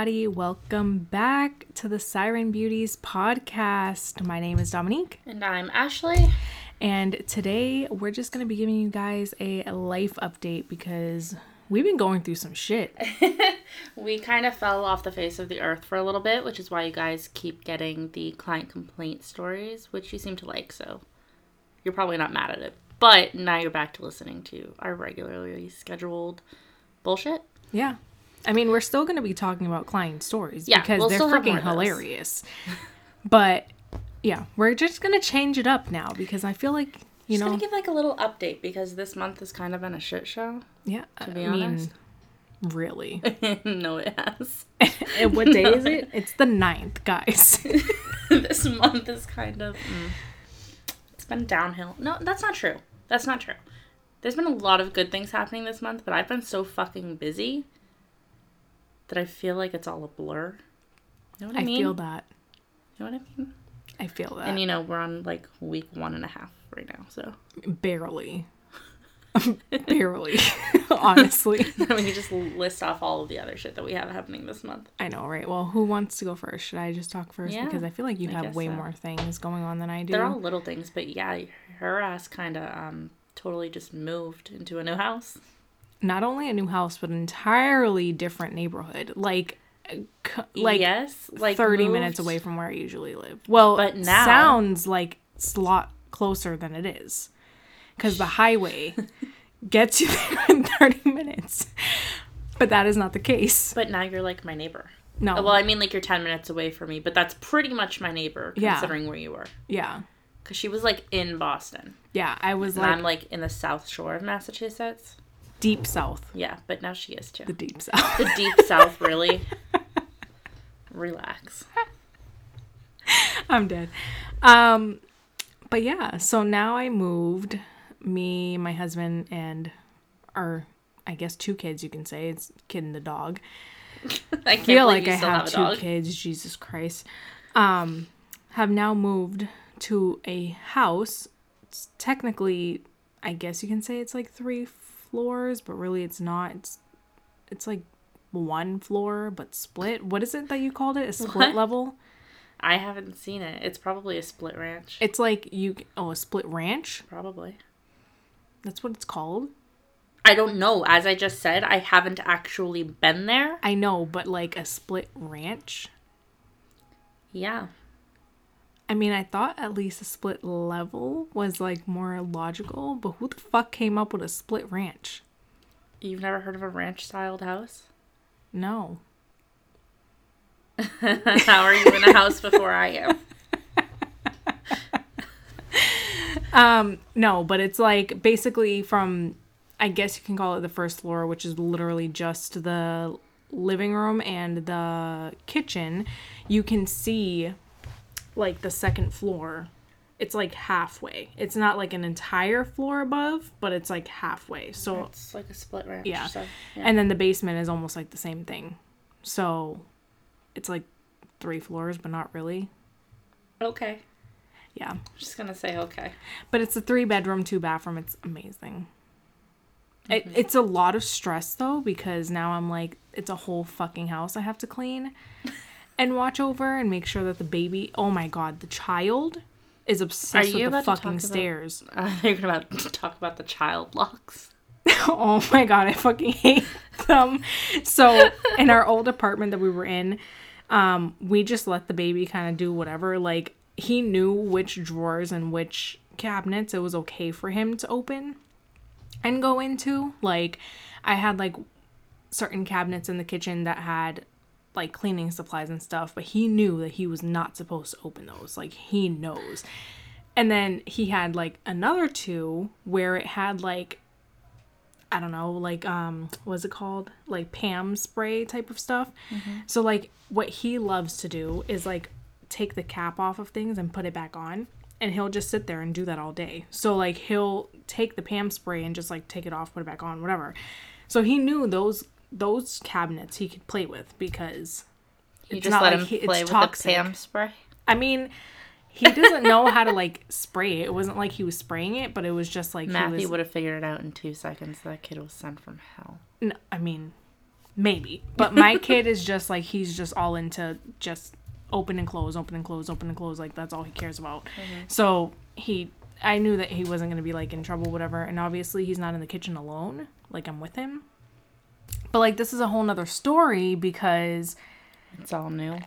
Everybody. Welcome back to the Siren Beauties podcast. My name is Dominique, And I'm Ashley. and today we're just going to be giving you guys a life update because we've been going through some shit. We kind of fell off the face of the earth for a little bit, which is why you guys keep getting the client complaint stories, which you seem to like, so you're probably not mad at it. But now you're back to listening to our regularly scheduled bullshit. Yeah. I mean, we're still going to be talking about client stories Yeah, because we'll they're freaking more of those. hilarious. but yeah, we're just going to change it up now because I feel like, you Just know, gonna give like a little update because this month has kind of been a shit show. yeah, To be I mean, honest. really. no, it has. and what day is it? It's the ninth, guys. this month is kind of mm, it's been downhill. No, that's not true. That's not true. There's been a lot of good things happening this month, but I've been so fucking busy that I feel like it's all a blur. You know what I, I mean? feel that. You know what I mean? I feel that. And you know, we're on like week one and a half right now, so Barely. Barely. Honestly. we can just list off all of the other shit that we have happening this month. I know, right? Well, who wants to go first? Should I just talk first? Yeah, because I feel like you I have way so. more things going on than I do. They're all little things, but yeah, her ass kind of um totally just moved into a new house. Not only a new house, but an entirely different neighborhood. Like, like yes, like 30 moved- minutes away from where I usually live. Well, But now- sounds like it's a lot closer than it is. Because the highway gets you there in 30 minutes. But that is not the case. But now you're like my neighbor. No. Well, I mean, like you're 10 minutes away from me, but that's pretty much my neighbor Yeah. considering where you were. yeah. Because she was like in Boston. Yeah. I was And like I'm like in the South Shore of Massachusetts. Deep south. Yeah, but now she is too. The deep south. The deep South, really? Relax. I'm dead. Um, but yeah, so now I moved. Me, my husband, and our, I guess, two kids. You can say it's kid and the dog. I can't feel like I still have, have two kids. Jesus Christ. Um, have now moved to a house. It's technically, I guess you can say it's like three floors, but really it's not. It's it's like one floor but split. What is it that you called it? A split What? level? I haven't seen it. It's probably a split ranch. It's like you oh a split ranch. probably. That's what it's called. I don't know. As I just said, I haven't actually been there. I know, but like a split ranch. Yeah. I mean, I thought at least a split level was like more logical, but who the fuck came up with a split ranch? You've never heard of a ranch styled house? No. How are you in a house before I am? Um, no, but it's like basically from I guess you can call it the first floor, which is literally just the living room and the kitchen. You can see like the second floor. It's like halfway. It's not like an entire floor above, but it's like halfway. So It's like a split ranch. Yeah. So, yeah. and then the basement is almost like the same thing. So it's like three floors, but not really. okay. Yeah. Just gonna say okay. But it's a three bedroom, two bathroom. It's amazing. It, mm-hmm. it's a lot of stress though because now I'm like it's a whole fucking house I have to clean and watch over and make sure that the baby oh my god the child is obsessed with the about to fucking about- stairs. Uh, you're gonna talk about the child locks. oh my god, I fucking hate them. So in our old apartment that we were in, um, we just let the baby kind of do whatever. Like he knew which drawers and which cabinets it was okay for him to open and go into. Like I had like certain cabinets in the kitchen that had like cleaning supplies and stuff, but he knew that he was not supposed to open those. Like he knows. And then he had like another two where it had like I don't know, like um what's it called? Like Pam spray type of stuff. So like what he loves to do is like take the cap off of things and put it back on and he'll just sit there and do that all day. So like he'll take the Pam spray and just like take it off, put it back on, whatever. So he knew those those cabinets he could play with because You It's just not let like him he- play with toxic. the Pam spray. I mean he doesn't know how to like spray it. It wasn't like he was spraying it, but it was just like he Matthew was would have figured it out in two seconds. That kid was sent from hell. No, I mean, maybe. But my kid is just like he's just all into just open and close, open and close, open and close. Like that's all he cares about. Mm-hmm. So he, I knew that he wasn't gonna be like in trouble, whatever. And obviously he's not in the kitchen alone. Like I'm with him. But like this is a whole nother story because It's all new.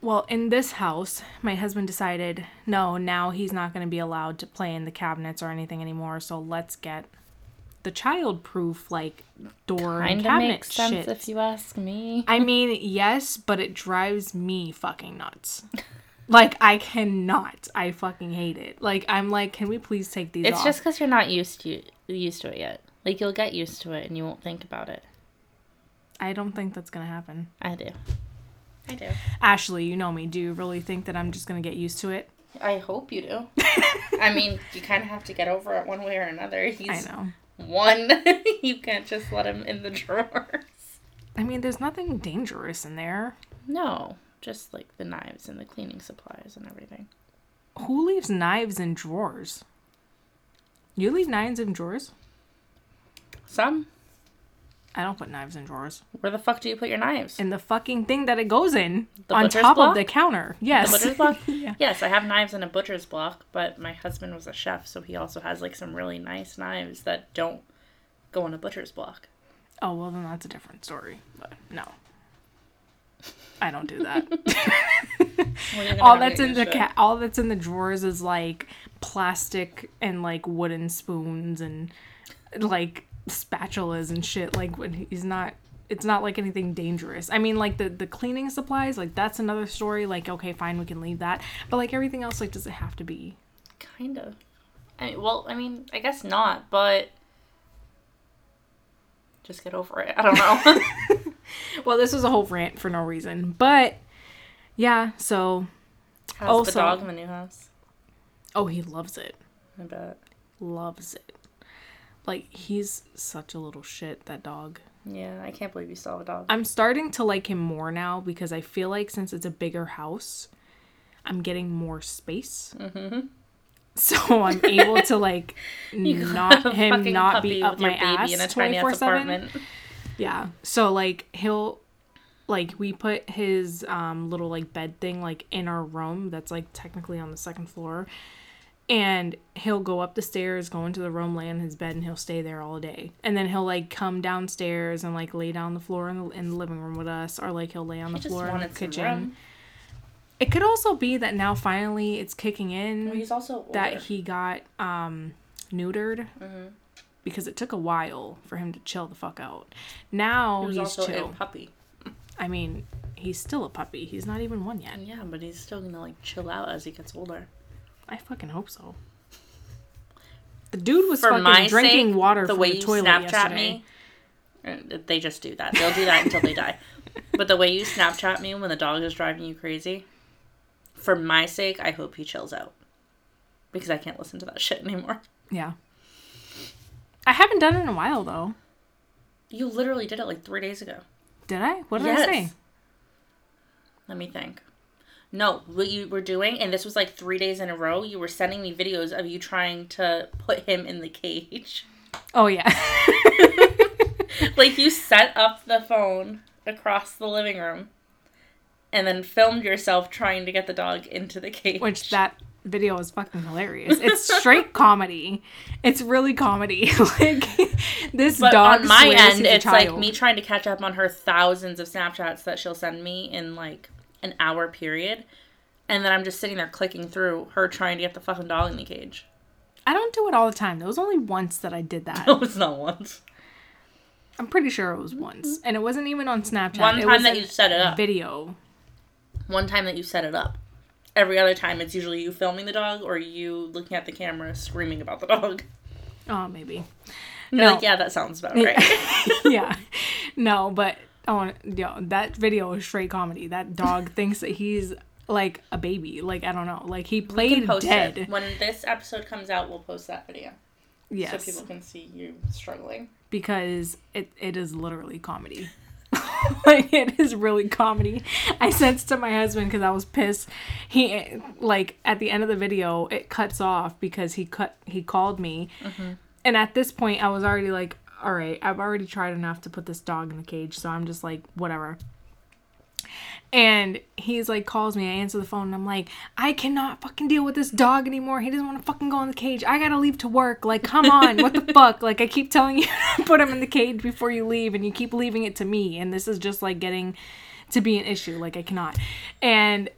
well, in this house, my husband decided no, now he's not going to be allowed to play in the cabinets or anything anymore. So let's get the child-proof like door and cabinet makes sense shit. if you ask me. I mean, yes, but it drives me fucking nuts. like I cannot. I fucking hate it. Like I'm like, can we please take these It's off? just because you're not used to used to it yet. Like you'll get used to it and you won't think about it. I don't think that's gonna happen. I do. I do. Ashley, you know me. Do you really think that I'm just gonna get used to it? I hope you do. I mean, you kind of have to get over it one way or another. He's I know. one. you can't just let him in the drawers. I mean, there's nothing dangerous in there. No, just like the knives and the cleaning supplies and everything. Who leaves knives in drawers? You leave knives in drawers? Some. I don't put knives in drawers. Where the fuck do you put your knives? In the fucking thing that it goes in The on top block? of the counter. Yes. The butcher's block? yeah. Yes, I have knives in a butcher's block, but my husband was a chef, so he also has like some really nice knives that don't go in a butcher's block. Oh well, then that's a different story. But no, I don't do that. Well, all that's in the ca- all that's in the drawers is like plastic and like wooden spoons and like spatulas and shit. Like when he's not. It's not like anything dangerous. I mean, like the the cleaning supplies, like that's another story. Like, okay, fine, we can leave that. But like everything else, like, does it have to be? Kind of. I mean, well, I mean, I guess not, but just get over it. I don't know. Well, this was a whole rant for no reason, but yeah. So, How's Also- the dog in the new house? oh, he loves it. I bet. loves it. Like he's such a little shit that dog. Yeah, I can't believe you saw a dog. I'm starting to like him more now because I feel like since it's a bigger house, I'm getting more space. Mm-hmm. So I'm able to like not him not be up my ass in a 24/7 apartment. Yeah. So like he'll like we put his um little like bed thing like in our room that's like technically on the second floor. And he'll go up the stairs, go into the room, lay on his bed, and he'll stay there all day. And then he'll like come downstairs and like lay down the floor in the, in the living room with us, or like he'll lay on He the floor in the kitchen. It could also be that now finally it's kicking in Well, he's also older. that he got um neutered Mhm. because it took a while for him to chill the fuck out. Now He he's also chill. a puppy. I mean, he's still a puppy. He's not even one yet. Yeah, but he's still gonna like chill out as he gets older. I fucking hope so. The dude was For fucking drinking sake, water the from way the you toilet Snapchat yesterday. me, uh, they just do that. They'll do that until they die. But the way you Snapchat me when the dog is driving you crazy, for my sake, I hope he chills out because I can't listen to that shit anymore. Yeah. I haven't done it in a while though. You literally did it like three days ago. Did I? What did Yes. I say? Let me think. No, what you were doing, and this was like three days in a row, you were sending me videos of you trying to put him in the cage. Oh yeah. like you set up the phone across the living room and then filmed yourself trying to get the dog into the cage. Which that video is fucking hilarious. It's straight comedy. It's really comedy. like this but dog on my end, it's like me trying to catch up on her thousands of Snapchats that she'll send me in like an hour period. And then I'm just sitting there clicking through her trying to get the fucking dog in the cage. I don't do it all the time. There was only once that I did that. No, it's not once. I'm pretty sure it was once, and it wasn't even on Snapchat. One time that you set it up. Video. One time that you set it up. Every other time, it's usually you filming the dog or you looking at the camera screaming about the dog. Oh, maybe. You're No. like, yeah, that sounds about right. yeah. No, but oh, yeah, that video is straight comedy. That dog thinks that he's like a baby. Like I don't know. Like he played dead. it. When this episode comes out, we'll post that video. Yes. So people can see you struggling. because it it is literally comedy. like it is really comedy. I sent it to my husband because I was pissed. He like at the end of the video it cuts off because he cut he called me, Mm-hmm. and at this point I was already like, all right, I've already tried enough to put this dog in the cage, so I'm just like, whatever. And he's like, calls me. I answer the phone and I'm like, I cannot fucking deal with this dog anymore. He doesn't want to fucking go in the cage. I gotta leave to work. Like, come on, what the fuck? Like, I keep telling you to put him in the cage before you leave, and you keep leaving it to me. And this is just like getting to be an issue. Like, I cannot. And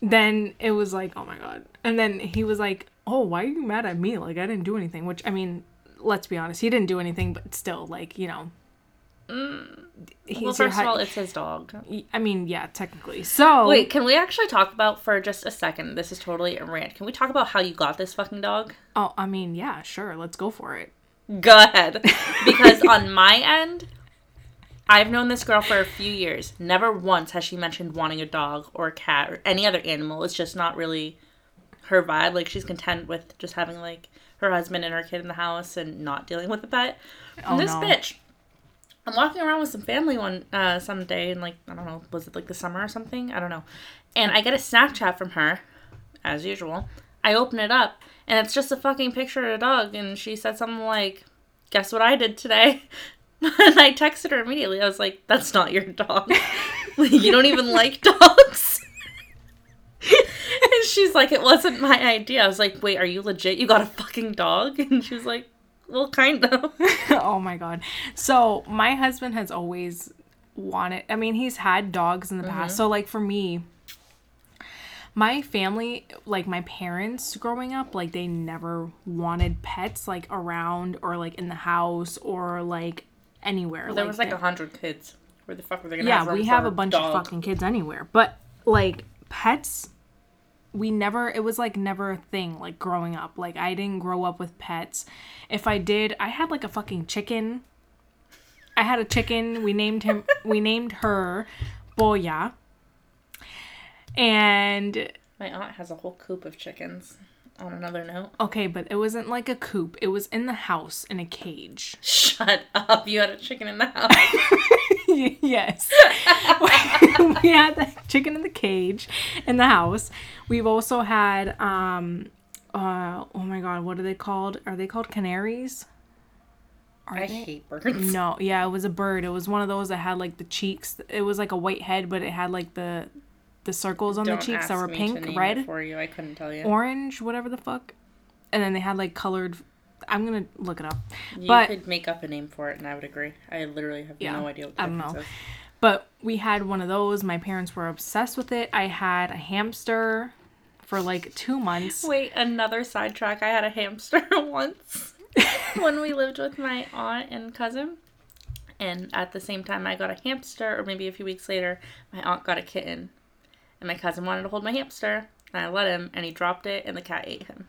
then it was like, oh my god. And then he was like, oh, why are you mad at me? Like, I didn't do anything. Which, I mean, let's be honest, he didn't do anything, but still, like, you know. Mm. He's well, first of all, it's his dog. I mean, yeah, technically. So Wait, can we actually talk about for just a second? This is totally a rant. Can we talk about how you got this fucking dog? Oh, I mean, yeah, sure. Let's go for it. Go ahead. Because on my end, I've known this girl for a few years. Never once has she mentioned wanting a dog or a cat or any other animal. It's just not really her vibe. Like she's content with just having like her husband and her kid in the house and not dealing with the pet. Oh, and this no. bitch. I'm walking around with some family one uh some day and like I don't know, was it like the summer or something? I don't know. And I get a Snapchat from her, as usual. I open it up and it's just a fucking picture of a dog and she said something like, Guess what I did today? and I texted her immediately. I was like, That's not your dog. You don't even like dogs. she's like, It wasn't my idea. I was like, Wait, are you legit? You got a fucking dog? And she was like, Well, kind of. oh my god. So my husband has always wanted. I mean, he's had dogs in the past. Mm-hmm. So like for me, my family, like my parents growing up, like they never wanted pets like around or like in the house or like anywhere. There was like a hundred kids. Where the fuck were they gonna yeah, have we have a bunch dog? of fucking kids anywhere. But like pets, we never. It was like never a thing. Like growing up, like I didn't grow up with pets. If I did, I had like a fucking chicken. I had a chicken. We named him. we named her Boya. And My aunt has a whole coop of chickens. On another note, okay, but it wasn't like a coop. It was in the house in a cage. shut up! You had a chicken in the house. yes. we had the chicken in the cage in the house. We've also had um uh oh my god, what are they called? Are they called canaries? Are I they? hate birds. No, yeah, it was a bird. It was one of those that had like the cheeks. It was like a white head, but it had like the the circles on Don't the cheeks that were pink, red, for you. I couldn't tell you. orange, whatever the fuck. And then they had like colored I'm gonna look it up. you but- could make up a name for it, and I would agree. I literally have Yeah, no idea I don't know. is. But we had one of those. My parents were obsessed with it. I had a hamster for like two months. Wait, another sidetrack. I had a hamster once when we lived with my aunt and cousin. And at the same time, I got a hamster, or maybe a few weeks later, my aunt got a kitten. And my cousin wanted to hold my hamster, and I let him, and he dropped it, and the cat ate him.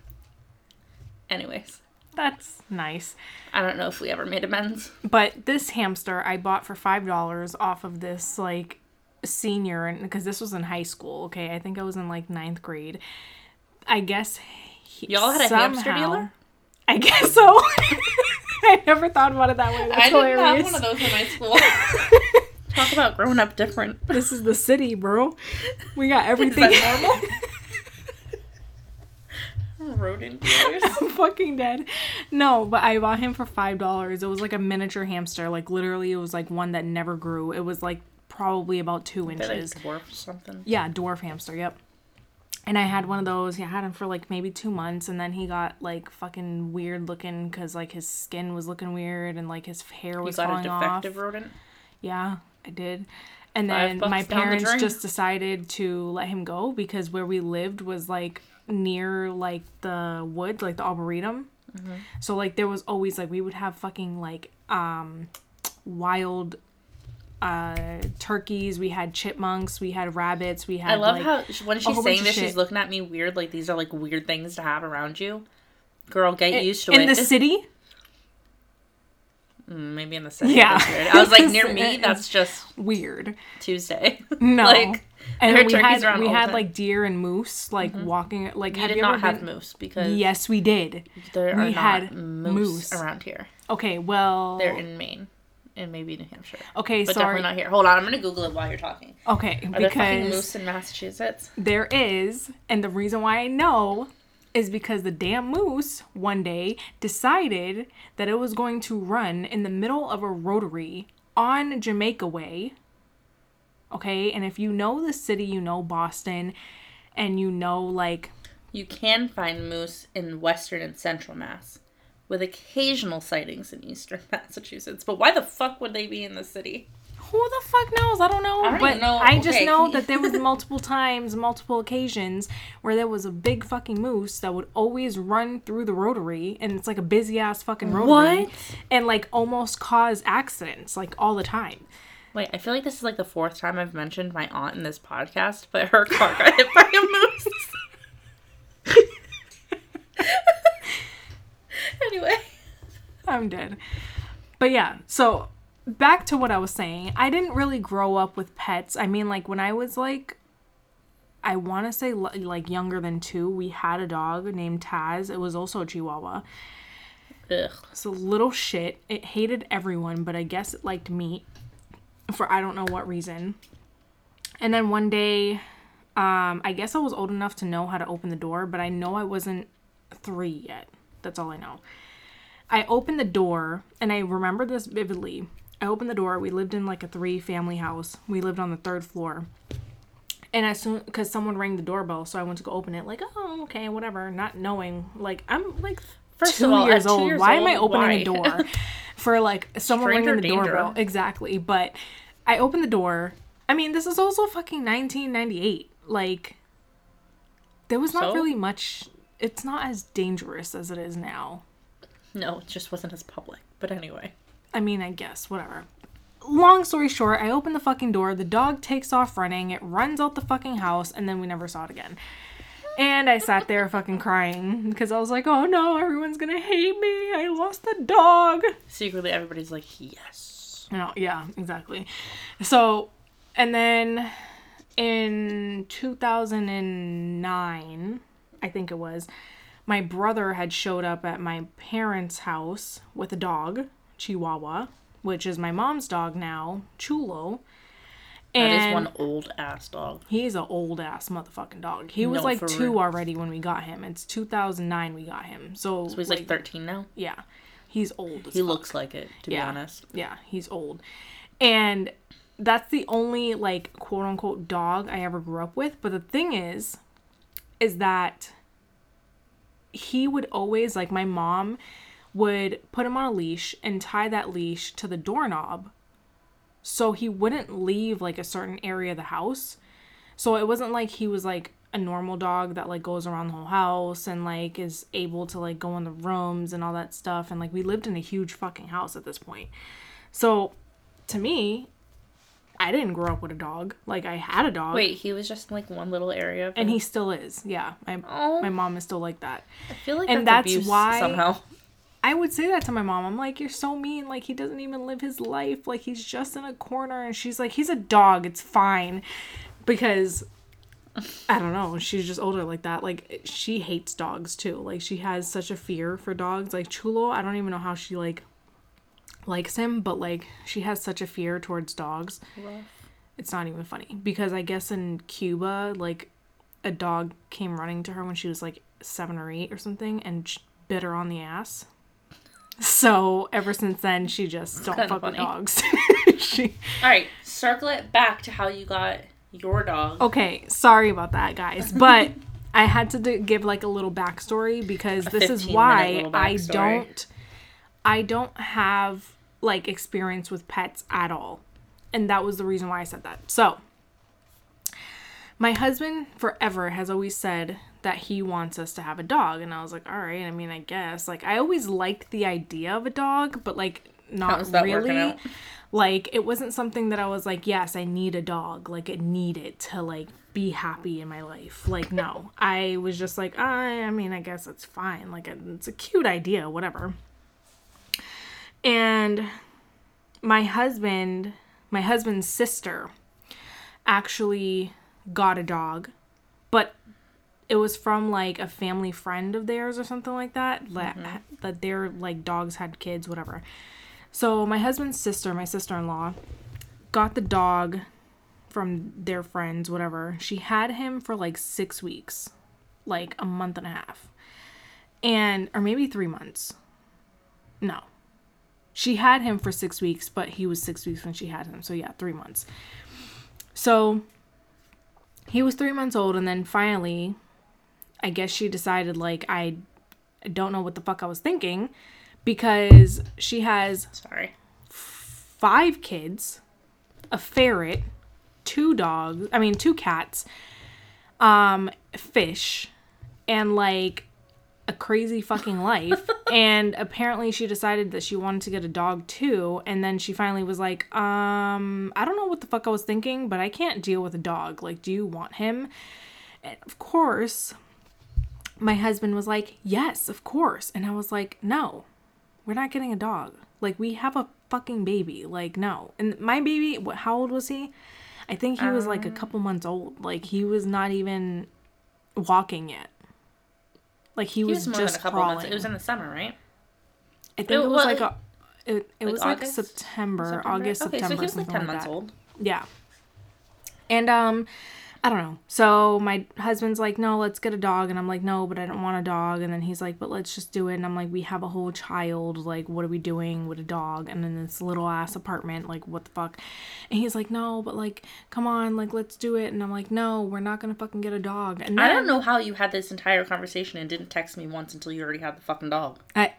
Anyways, That's nice. I don't know if we ever made amends. But this hamster I bought for five dollars off of this like senior, and because this was in high school. Okay, I think I was in like ninth grade. I guess. He, Y'all had a hamster dealer? I guess so. I never thought about it that way. That's I didn't hilarious. have one of those in my school. Talk about growing up different. This is the city, bro. We got everything. Is that normal? Rodent dealers. I'm fucking dead. No, but I bought him for five dollars. It was like a miniature hamster. Like literally, it was like one that never grew. It was like probably about 2 They like inches. dwarf something. Yeah, dwarf hamster. Yep. And I had one of those. Yeah, I had him for like maybe two months, and then he got like fucking weird looking because like his skin was looking weird and like his hair was You got a falling off. defective rodent. Yeah, I did. And then my down the parents just decided to let him go because where we lived was like near like the woods, like the arboretum. Mm-hmm. So like there was always like we would have fucking like um wild uh turkeys, we had chipmunks, we had rabbits, we had I love like, how when she's saying this, she's looking at me weird. Like these are like weird things to have around you. Girl, get used to in it. In the city. Maybe in the city. Yeah. I was like near me. That's just Weird. Tuesday. No. like and there we had we had time. like deer and moose like mm-hmm. walking like we have did you not have been moose because Yes, we did. there we are had moose, moose. around here. Okay, well They're in Maine and maybe New Hampshire, Okay, but sorry. definitely not here. Hold on, I'm gonna Google it while you're talking. Okay, Are there because moose in Massachusetts? there is, and the reason why I know is because the damn moose one day decided that it was going to run in the middle of a rotary on Jamaicaway. Okay, and if you know the city, you know Boston, and you know like You can find moose in western and central Mass, with occasional sightings in eastern Massachusetts. But why the fuck would they be in the city? Who the fuck knows? I don't know. I don't but know. I just Okay, know that there was multiple times, multiple occasions where there was a big fucking moose that would always run through the rotary and it's like a busy ass fucking rotary What? and like almost cause accidents like all the time. Wait, I feel like this is like the fourth time I've mentioned my aunt in this podcast, but her car got hit by a moose. anyway. I'm dead. But yeah, so back to what I was saying. I didn't really grow up with pets. I mean, like when I was like, I want to say like younger than two, we had a dog named Taz. It was also a Chihuahua. Ugh. It's a little shit. It hated everyone, but I guess it liked me for I don't know what reason. And then one day, um, I guess I was old enough to know how to open the door, but I know I wasn't three yet. That's all I know. I opened the door, and I remember this vividly. I opened the door. We lived in like a three family house. We lived on the third floor. And as soon, because someone rang the doorbell, so I went to go open it, like, oh, okay, whatever, not knowing. Like, I'm like First two of all, years two old. years why am I opening why? a door for like someone Stranger ringing the danger. doorbell? Exactly. But I opened the door. I mean, this is also fucking 1998. Like, there was not So? really much. It's not as dangerous as it is now. No, it just wasn't as public. But anyway. I mean, I guess, whatever. Long story short, I open the fucking door, the dog takes off running, it runs out the fucking house, and then we never saw it again. And I sat there fucking crying because I was like, oh no, everyone's gonna hate me. I lost the dog. Secretly, everybody's like, yes. No, yeah, exactly. So, and then in 2009, I think it was, my brother had showed up at my parents' house with a dog, Chihuahua, which is my mom's dog now, Chulo. That is And one old ass dog. he's an old ass motherfucking dog. He was No, like two real. already when we got him. It's 2009 we got him. So, So he's like 13 now. yeah, he's old. He fuck. looks like it, to Yeah. be honest. Yeah, he's old. And that's the only like quote unquote dog I ever grew up with. But the thing is, is that he would always like my mom would put him on a leash and tie that leash to the doorknob so he wouldn't leave like a certain area of the house. So it wasn't like he was like a normal dog that like goes around the whole house and like is able to like go in the rooms and all that stuff and like we lived in a huge fucking house at this point. So to me, I didn't grow up with a dog. Like I had a dog. Wait, he was just in like one little area. Of And he still is. Yeah. My Oh. my mom is still like that. I feel like and that's, that's why- somehow. I would say that to my mom. I'm like, you're so mean. Like, he doesn't even live his life. Like, he's just in a corner. And she's like, he's a dog. It's fine. Because, I don't know. She's just older like that. Like, she hates dogs too. Like, she has such a fear for dogs. Like, Chulo, I don't even know how she, like, likes him. But, like, she has such a fear towards dogs. It's not even funny. Because I guess in Cuba, like, a dog came running to her when she was, like, seven or eight or something and bit her on the ass. So ever since then, she just don't kinda fuck with dogs. she All right, circle it back to how you got your dog. okay. Sorry about that, guys, but I had to do, give like a little backstory because this is 15 why little I backstory. don't, I don't have like experience with pets at all, and that was the reason why I said that. So. My husband forever has always said that he wants us to have a dog and I was like, "All right, I mean, I guess." Like I always liked the idea of a dog, but like not really. Like it wasn't something that I was like, "Yes, I need a dog." Like it needed to like be happy in my life. Like no. I was just like, I, I mean, I guess it's fine. Like it's a cute idea, whatever. And my husband, my husband's sister actually got a dog, but it was from like a family friend of theirs or something like that. That, mm-hmm. that their like dogs had kids, whatever. So my husband's sister, my sister-in-law, got the dog from their friends, whatever. She had him for like six weeks. like a month and a half. And, or maybe three months. No. She had him for six weeks, but he was six weeks when she had him. So, yeah, three months. So, he was three months old. And then finally, I guess she decided, like, I don't know what the fuck I was thinking because she has Sorry. five kids, a ferret, two dogs, I mean two cats, um, fish, and like a crazy fucking life. and apparently she decided that she wanted to get a dog too, and then she finally was like, um, I don't know what the fuck I was thinking, but I can't deal with a dog. Like, do you want him? And of course, my husband was like, Yes, of course. And I was like, No, we're not getting a dog. Like, we have a fucking baby. Like, no. And my baby, what, how old was he? I think he was like a couple months old. Like, he was not even walking yet. Like, he, He was, was more just than a couple crawling. months. It was in the summer, right? I think it it was was- like a. It, it like was like August? September, September? August, okay, September. so he was like something 10 months that. old. Yeah. And um I don't know. So my husband's like, "No, let's get a dog." And I'm like, "No, but I don't want a dog." And then he's like, "But let's just do it." And I'm like, "We have a whole child. Like, what are we doing with a dog?" And then this little ass apartment, like, what the fuck? And he's like, "No, but like, come on, like, let's do it." And I'm like, "No, we're not going to fucking get a dog." And I don't know how you had this entire conversation and didn't text me once until you already had the fucking dog. I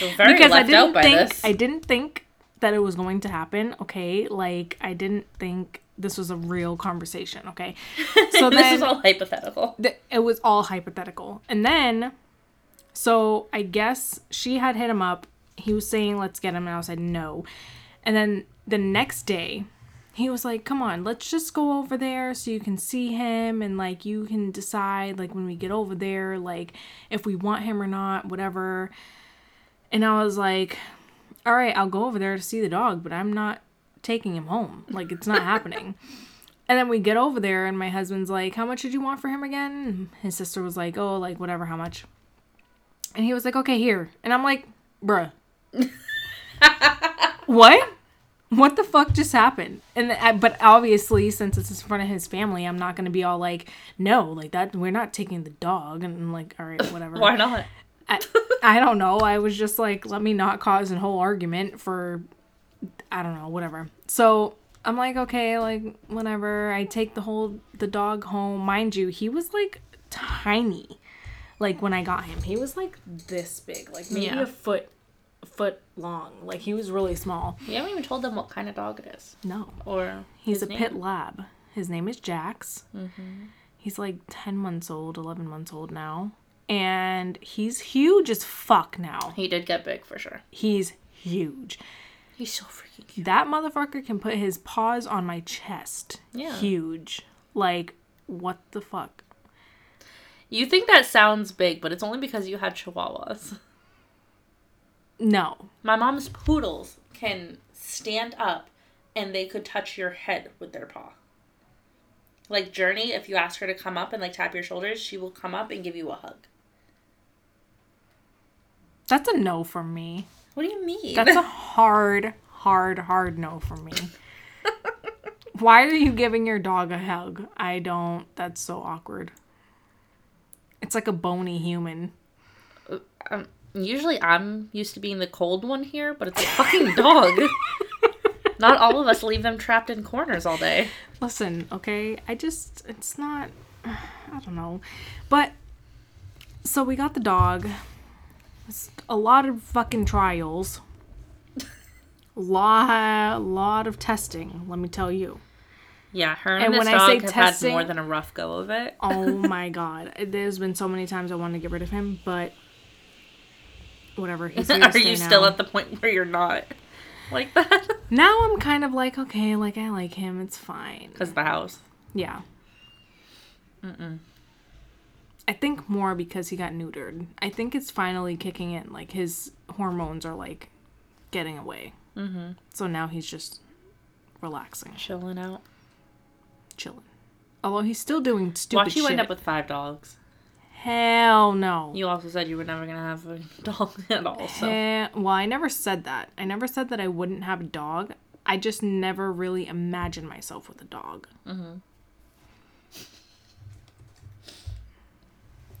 So very because I left didn't out by think this. I didn't think that it was going to happen. Okay, like I didn't think this was a real conversation. Okay, so this then is all hypothetical. th- it was all hypothetical, and then so I guess she had hit him up. He was saying, "Let's get him," and I said no. And then the next day, he was like, "Come on, let's just go over there so you can see him and like you can decide like when we get over there like if we want him or not, whatever." And I was like, "All right, I'll go over there to see the dog, but I'm not taking him home. Like it's not happening." And then we get over there, and my husband's like, How much did you want for him again? And his sister was like, Oh, like whatever, how much? And he was like, Okay, here. And I'm like, Bruh. what? What the fuck just happened? And I, but obviously, since it's in front of his family, I'm not gonna be all like, no, like that. We're not taking the dog. And I'm like, all right, whatever. Why not? I, I don't know. I was just like, let me not cause a whole argument for, I don't know, whatever. So I'm like, okay, like whatever. I take the whole the dog home. Mind you, he was like tiny. Like when I got him, he was like this big, like maybe Yeah. a foot, foot long. Like he was really small. You haven't even told them what kind of dog it is. No, Or he's a name. pit lab. His name is Jax. Mm-hmm. He's like 10 months old, 11 months old now. And he's huge as fuck now. He did get big for sure. He's huge. He's so freaking cute. That motherfucker can put his paws on my chest. Yeah. Huge. Like, what the fuck? You think that sounds big, but it's only because you had chihuahuas. No. My mom's poodles can stand up and they could touch your head with their paw. Like Journey, if you ask her to come up and like tap your shoulders, she will come up and give you a hug. That's a no from me. What do you mean? That's a hard, hard, hard no for me. Why are you giving your dog a hug? I don't. That's so awkward. It's like a bony human. um, usually I'm used to being the cold one here, but it's a fucking dog. Not all of us leave them trapped in corners all day. Listen, okay? I just, it's not, I don't know. But, so we got the dog. It's a lot of fucking trials. lot, lot of testing, let me tell you. Yeah, her and, And when I say have had testing- more than a rough go of it. Oh my god. There's been so many times I wanted to get rid of him, but whatever. He's Are you still at the point where you're not like that? Now I'm kind of like, okay, like I like him. It's fine. Because the house. Yeah. I think more because he got neutered. I think it's finally kicking in. Like his hormones are like getting away. Mm-hmm. So now he's just relaxing, Chilling out. chilling. Although he's still doing stupid Watch you shit. end up with five dogs. Hell no. You also said you were never gonna have a dog at all. So Eh, well, I never said that. I never said that I wouldn't have a dog. I just never really imagined myself with a dog.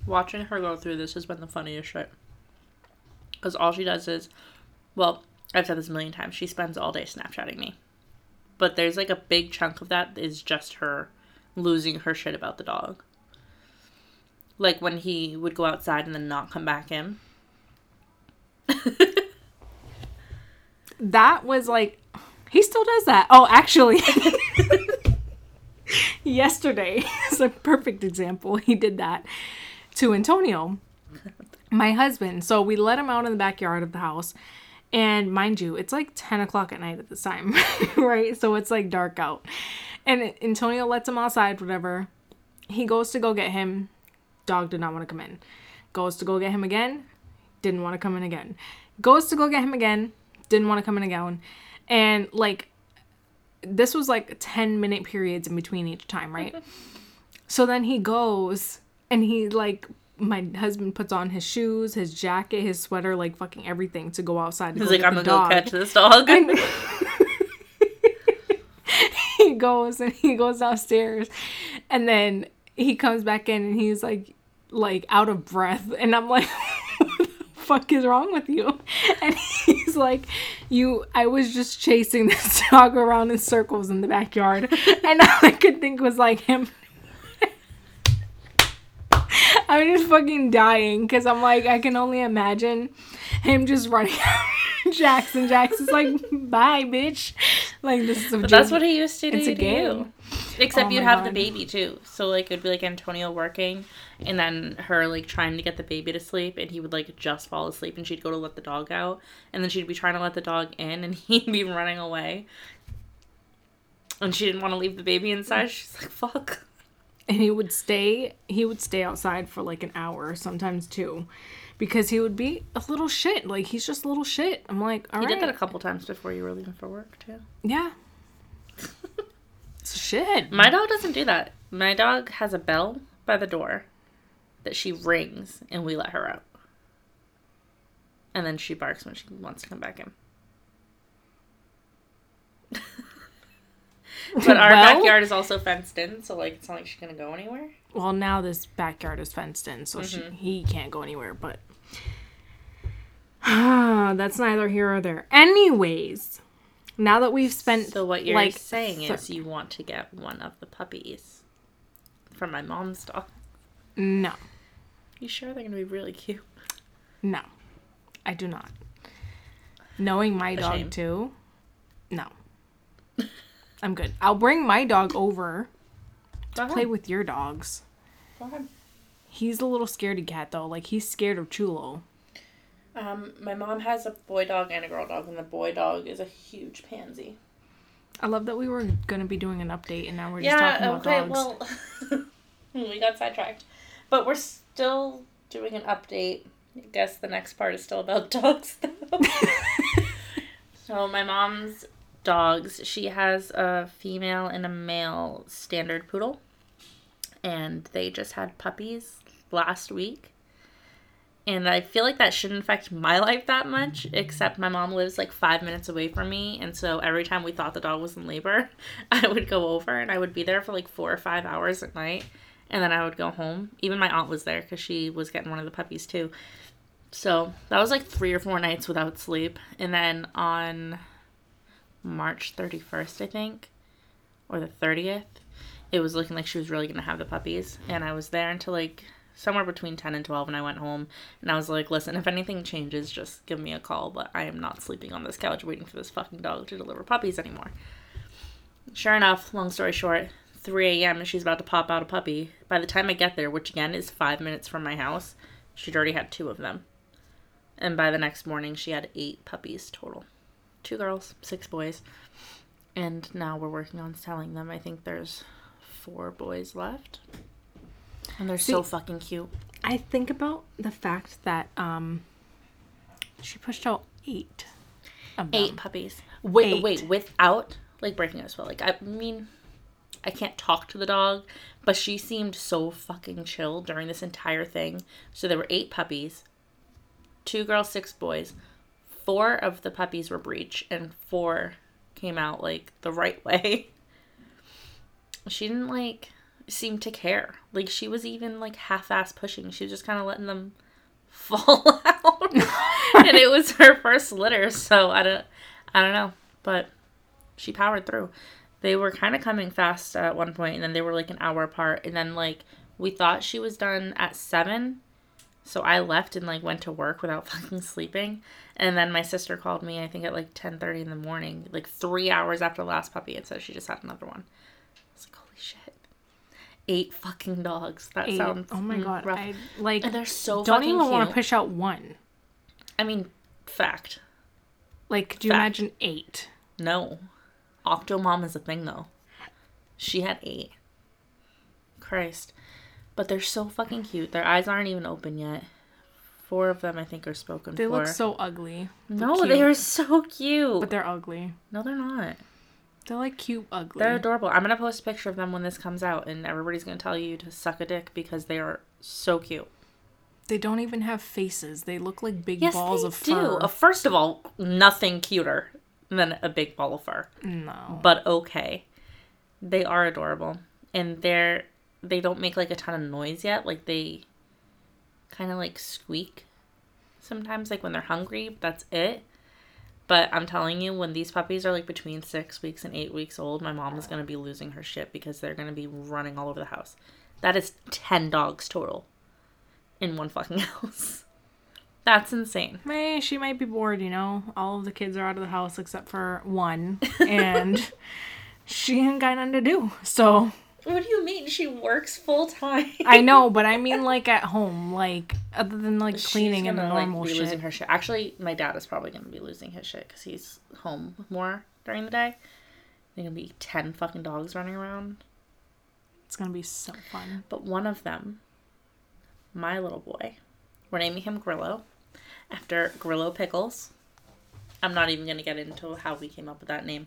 Watching her go through this has been the funniest shit. Because all she does is, well, I've said this a million times, she spends all day Snapchatting me. But there's like a big chunk of that is just her losing her shit about the dog. Like when he would go outside and then not come back in. that was like he still does that. Oh, actually yesterday is a perfect example. He did that to Antonio, my husband. So we let him out in the backyard of the house. And mind you, it's like 10 o'clock at night at this time, right? So it's like dark out. And Antonio lets him outside, whatever. He goes to go get him. Dog did not want to come in. Goes to go get him again. Didn't want to come in again. Goes to go get him again. Didn't want to come in again. And like, this was like 10 minute periods in between each time, right? so then he goes and he like my husband puts on his shoes, his jacket, his sweater, like fucking everything to go outside. He's go like, I'm gonna go dog." catch this dog. And he goes and he goes downstairs and then he comes back in and he's like like out of breath and I'm like what the fuck is wrong with you and he's like you I was just chasing this dog around in circles in the backyard and all I could think was like him I'm just fucking dying because I'm like, I can only imagine him just running Jackson. Jackson's like, bye, bitch. Like, this is a But that's what he used to do It's a to you. game. Except Oh you'd have the baby too. So like it'd be like Antonio working and then her like trying to get the baby to sleep and he would like just fall asleep and she'd go to let the dog out and then she'd be trying to let the dog in and he'd be running away. And she didn't want to leave the baby inside. She's like, fuck. And he would stay he would stay outside for like an hour sometimes two because he would be a little shit like he's just a little shit i'm like all He right, did that a couple times before you were leaving for work too. yeah it's shit My dog doesn't do that. My dog has a bell by the door that she rings and we let her out. And then she barks when she wants to come back in. but our Well- backyard is also fenced in, so like it's not like she's gonna go anywhere. well now this backyard is fenced in so Mm-hmm. he can't go anywhere but that's neither here or there anyways now that we've spent So what you're like saying thir- is you want to get one of the puppies from my mom's dog. no You sure they're gonna be really cute? no i do not knowing my dog shame. too no i'm good i'll bring my dog over Go play with your dogs Go ahead. he's a little scaredy cat though like he's scared of chulo Um, my mom has a boy dog and a girl dog, and the boy dog is a huge pansy. i love that we were gonna be doing an update and now we're just Yeah, talking about okay, dogs well, we got sidetracked. But we're still doing an update. I guess the next part is still about dogs, though. so, my mom's dogs, she has a female and a male standard poodle. And they just had puppies last week. And I feel like that shouldn't affect my life that much, except my mom lives like five minutes away from me. And so every time we thought the dog was in labor, I would go over and I would be there for like four or five hours at night. And then I would go home. Even my aunt was there because she was getting one of the puppies too. So that was like three or four nights without sleep. And then on March 31st, I think, or the 30th, it was looking like she was really going to have the puppies. And I was there until like somewhere between 10 and 12 and I went home and I was like, listen, if anything changes, just give me a call, but I am not sleeping on this couch waiting for this fucking dog to deliver puppies anymore. Sure enough, long story short, 3 a.m. and she's about to pop out a puppy. By the time I get there, which again is five minutes from my house, she'd already had two of them. And by the next morning, she had eight puppies total. Two girls, six boys. And now we're working on selling them. I think there's four boys left. And they're so fucking cute. i think about the fact that um she pushed out eight. Eight puppies. Wait, Eight. wait, without like breaking a spell. Like I mean, I can't talk to the dog, but she seemed so fucking chill during this entire thing. So there were eight puppies, two girls, six boys. Four of the puppies were breech, and four came out like the right way. She didn't like seem to care. Like she was even like half-ass pushing. She was just kind of letting them fall out, and it was her first litter. So I don't, I don't know, but she powered through. They were kind of coming fast at one point, and then they were like an hour apart, and then like we thought she was done at seven. So I left and like went to work without fucking sleeping. And then my sister called me, I think at like 10:30 in the morning, like 3 hours after the last puppy and said she just had another one. I was like, "Holy shit." Eight fucking dogs. That Eight. sounds oh my mm, god. rough. I like and they're so fucking. don't even want to push out one. I mean, fact. Like, could you Fact. imagine eight? No. Octomom is a thing though. She had eight. Christ. But they're so fucking cute. Their eyes aren't even open yet. Four of them I think are spoken They for. They look so ugly. but no, cute. they are so cute. But they're ugly. no, they're not. They're like cute ugly. They're adorable. I'm gonna post a picture of them when this comes out, and everybody's gonna tell you to suck a dick because they are so cute. They don't even have faces. They look like big Yes, balls of do. fur. Uh, first of all, nothing cuter than a big ball of fur. no. but okay. They are adorable. And they're they don't make like a ton of noise yet. Like they kind of like squeak sometimes like when they're hungry. That's it. But I'm telling you, when these puppies are like between six weeks and eight weeks old, my mom is gonna be losing her shit because they're gonna be running all over the house. That is ten dogs total in one fucking house. That's insane. Hey, she might be bored, you know. All of the kids are out of the house except for one, and she ain't got nothing to do. So What do you mean? She works full time. I know, but I mean like at home, like other than like cleaning and the normal be shit. losing her shit. Actually, my dad is probably gonna be losing his shit because he's home more during the day. There's gonna be ten fucking dogs running around. It's gonna be so fun. But one of them, my little boy, we're naming him Grillo, after Grillo Pickles. I'm not even gonna get into how we came up with that name,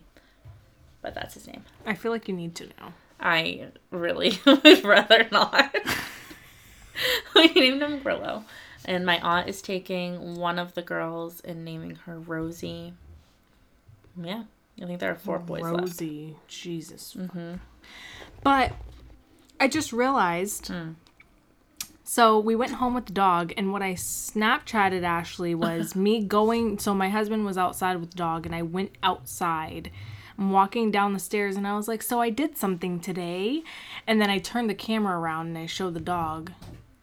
but that's his name. I feel like you need to now. I really would rather not. we named him Grillo. And my aunt is taking one of the girls and naming her Rosie. Yeah, I think there are four boys left. Rosie, Jesus. Mm-hmm. But I just realized. Hmm. So we went home with the dog, and what I Snapchatted Ashley was me going. So my husband was outside with the dog, and I went outside. I'm walking down the stairs, and I was like, "So I did something today," and then I turned the camera around and I showed the dog,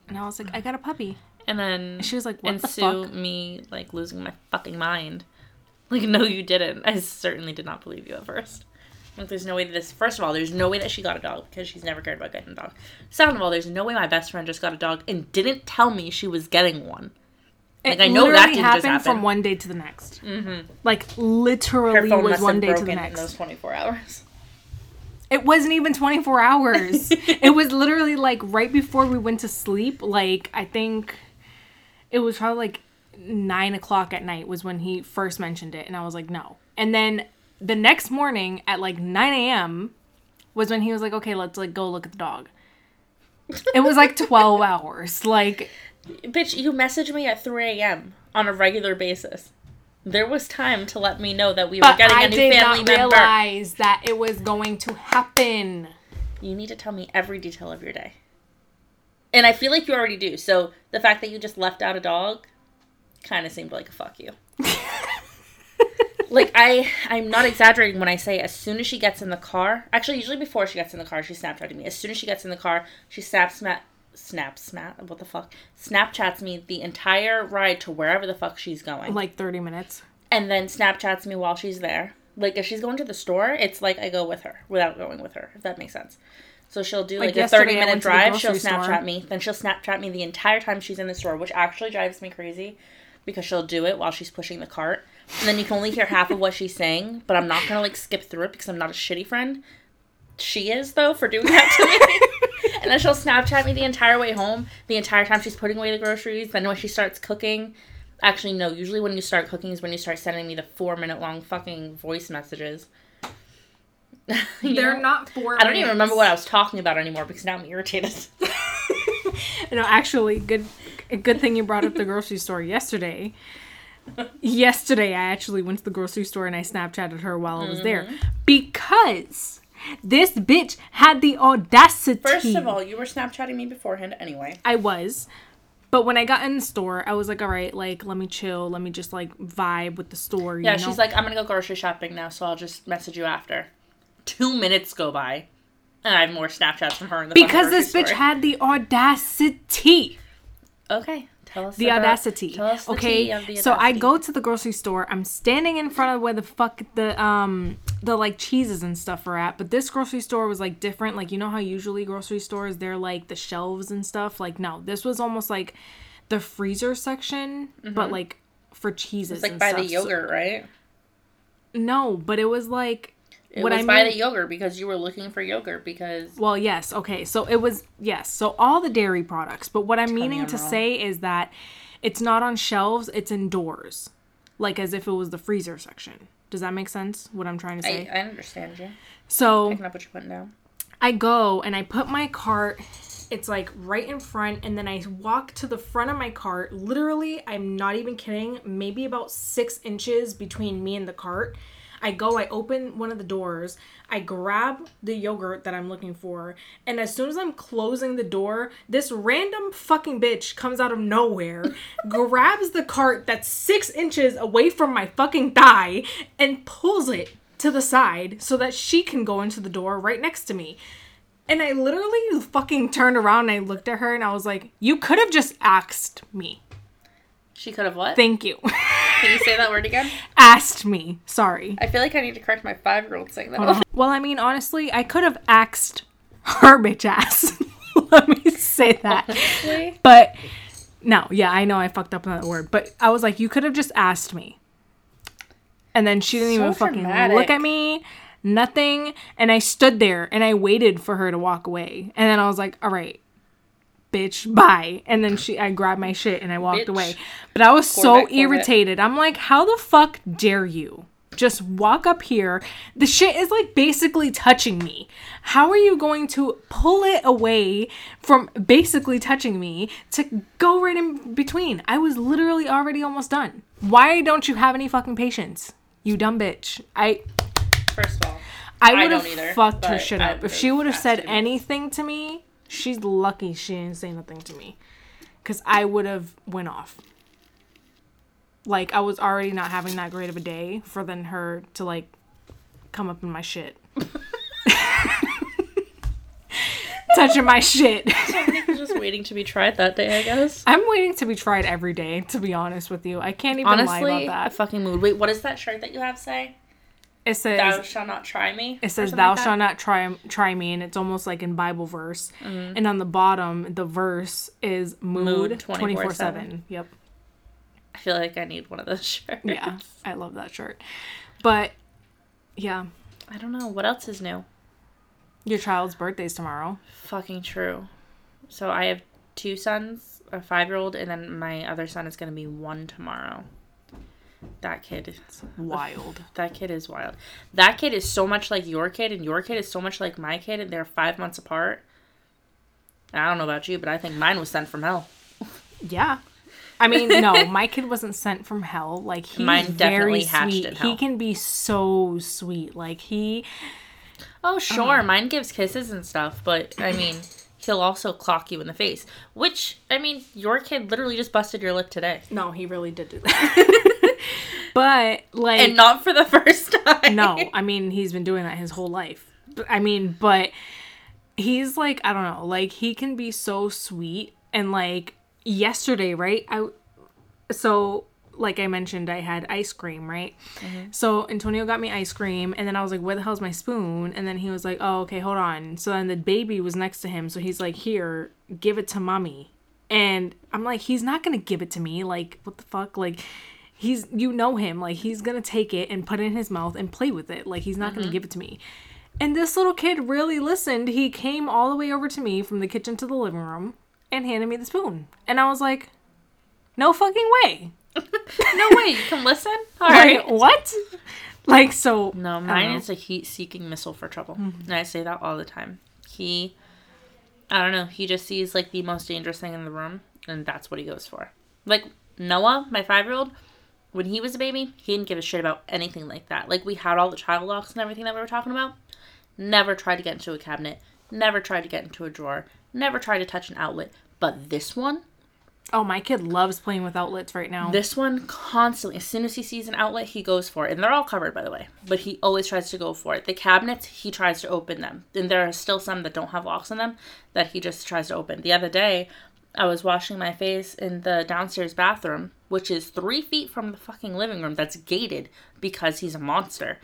and I was like, "I got a puppy." And then She was like, "What the ensue fuck?" me like losing my fucking mind. Like, no, you didn't. I certainly did not believe you at first. Like, there's no way that this. First of all, there's no way that she got a dog because she's never cared about getting a dog. Second of all, there's no way my best friend just got a dog and didn't tell me she was getting one. Like, I know that didn't just happened from one day to the next. Mm-hmm. Like literally Her phone was must one have day to broken the in next. those 24 hours. It wasn't even 24 hours. it was literally like right before we went to sleep. Like, I think it was probably like nine o'clock at night was when he first mentioned it. And I was like, no. And then the next morning at like 9 a.m. was when he was like, okay, let's like go look at the dog. It was like 12 hours. Like, Bitch, you messaged me at 3 a.m. on a regular basis. There was time to let me know that we were getting a I new family member. I did not realize that it was going to happen. You need to tell me every detail of your day. And I feel like you already do. So the fact that you just left out a dog kind of seemed like a fuck you. like I I'm not exaggerating when I say as soon as she gets in the car, actually usually before she gets in the car, she Snapchatted me. As soon as she gets in the car, she snaps snaps snap what the fuck? Snapchats me the entire ride to wherever the fuck she's going. Like 30 minutes. and then Snapchats me while she's there. Like if she's going to the store, it's like I go with her without going with her, if that makes sense. So she'll do Like like, a thirty minute went to the drive. She'll Snapchat store. me, then she'll Snapchat me the entire time she's in the store, which actually drives me crazy because she'll do it while she's pushing the cart, and then you can only hear half of what she's saying. But I'm not gonna like skip through it because I'm not a shitty friend. She is though for doing that to me. and then she'll Snapchat me the entire way home, the entire time she's putting away the groceries. Then when she starts cooking, actually no, usually when you start cooking is when you start sending me the four minute long fucking voice messages. They're know? not four I don't even remember what I was talking about anymore because now I'm irritated. No, actually, good. A good thing you brought up the grocery store yesterday. yesterday, I actually went to the grocery store and I Snapchatted her while I was there mm-hmm. because This bitch had the audacity. First of all, you were Snapchatting me beforehand anyway. I was. But when I got in the store, I was like, all right, like, let me chill. Let me just, like, vibe with the store. You Yeah, know? she's like, I'm gonna go grocery shopping now, so I'll just message you after. Two minutes go by, and I have more Snapchats from her in the Because this grocery bitch store. had the audacity. Okay, tell us The about- audacity. Tell us the okay. the so I go to the grocery store. I'm standing in front of where the fuck the um the like cheeses and stuff are at. But this grocery store was like different. Like you know how usually grocery stores they're like the shelves and stuff. Like no, this was almost like the freezer section, but like for cheeses. Mm-hmm. It's like by the stuff. So- yogurt, right? no, but it was like It what was I by the yogurt because you were looking for yogurt because Well, yes. Okay. So it was, yes. So all the dairy products. But what I'm meaning I'm to wrong. say is that it's not on shelves, it's indoors. Like as if it was the freezer section. Does that make sense? What I'm trying to I, say? I understand you. so Picking up what you're putting down. I go and I put my cart. It's like right in front, and then I walk to the front of my cart. Literally, I'm not even kidding, maybe about six inches between me and the cart. I go, I open one of the doors, I grab the yogurt that I'm looking for, and as soon as I'm closing the door, this random fucking bitch comes out of nowhere, grabs the cart that's six inches away from my fucking thigh, and pulls it to the side so that she can go into the door right next to me. And I literally fucking turned around and I looked at her and I was like, You could have just asked me. She could have what? Thank you. Can you say that word again? asked me. Sorry. I feel like I need to correct my five year old saying that. Well, I mean, honestly, I could have asked her bitch ass. Let me say that. Honestly. But no, yeah, I know I fucked up on that word. But I was like, You could have just asked me. And then she didn't So even fucking dramatic. look at me, nothing. And I stood there and I waited for her to walk away. And then I was like, all right, bitch, bye. And then she, I grabbed my shit and I walked Bitch. away. But I was so Corvette, Corvette. irritated. I'm like, how the fuck dare you? Just walk up here. The shit is like basically touching me. How are you going to pull it away from basically touching me to go right in between? I was literally already almost done. Why don't you have any fucking patience? You dumb bitch. I First of all, I would have fucked her shit up. If she would have said anything to me, she's lucky she didn't say nothing to me. Cause I would have went off. Like I was already not having that great of a day for then her to like come up in my shit. Touching my shit. just waiting to be tried that day, I guess. I'm waiting to be tried every day, to be honest with you. I can't even lie Honestly, about a that. fucking mood. Wait, what does that shirt that you have say? It says Thou shalt not try me. It says, "Thou like shalt not try try me," and it's almost like in Bible verse. Mm-hmm. And on the bottom, the verse is mood Mood twenty four 24/7. seven. Yep. I feel like I need one of those shirts. Yeah, I love that shirt. But yeah, I don't know. What else is new? your child's birthday's tomorrow. Fucking true. So I have two sons, a five year old, and then my other son is going to be one tomorrow. That kid is Wild. that kid is wild. That kid is so much like your kid, and your kid is so much like my kid, and they're five months apart. I don't know about you, but I think mine was sent from hell. Yeah. I mean, no, my kid wasn't sent from hell. Like he's Mine definitely very hatched sweet. He can be so sweet. Like he oh, oh, sure. Mine gives kisses and stuff, but I mean, he'll also clock you in the face. Which, I mean, your kid literally just busted your lip today. No, he really did do that. but like And not for the first time. no, I mean he's been doing that his whole life. I mean, but he's like I don't know, like he can be so sweet and like yesterday, right? I so like I mentioned, I had ice cream, right? Mm-hmm. So Antonio got me ice cream, and then I was like, "Where the hell's my spoon?" And then he was like, "Oh, okay, hold on." So then the baby was next to him, so he's like, "Here, give it to mommy." And I'm like, "He's not gonna give it to me. Like, what the fuck? Like." He's, you know him, like he's gonna take it and put it in his mouth and play with it. Like he's not gonna mm-hmm. give it to me. And this little kid really listened. He came all the way over to me from the kitchen to the living room and handed me the spoon. And I was like, no fucking way. No way, you can listen? All right. Like, what? Like, so. No, mine is a heat seeking missile for trouble. Mm-hmm. And I say that all the time. He, I don't know, he just sees like the most dangerous thing in the room, and that's what he goes for. Like Noah, my five year old, when he was a baby, he didn't give a shit about anything like that. Like we had all the child locks and everything that we were talking about. never tried to get into a cabinet, never tried to get into a drawer, never tried to touch an outlet. But this one, Oh, my kid loves playing with outlets right now. this one constantly, as soon as he sees an outlet, he goes for it. And they're all covered, by the way. But he always tries to go for it. The cabinets, he tries to open them. And there are still some that don't have locks on them that he just tries to open. The other day, I was washing my face in the downstairs bathroom, which is three feet from the fucking living room that's gated because he's a monster.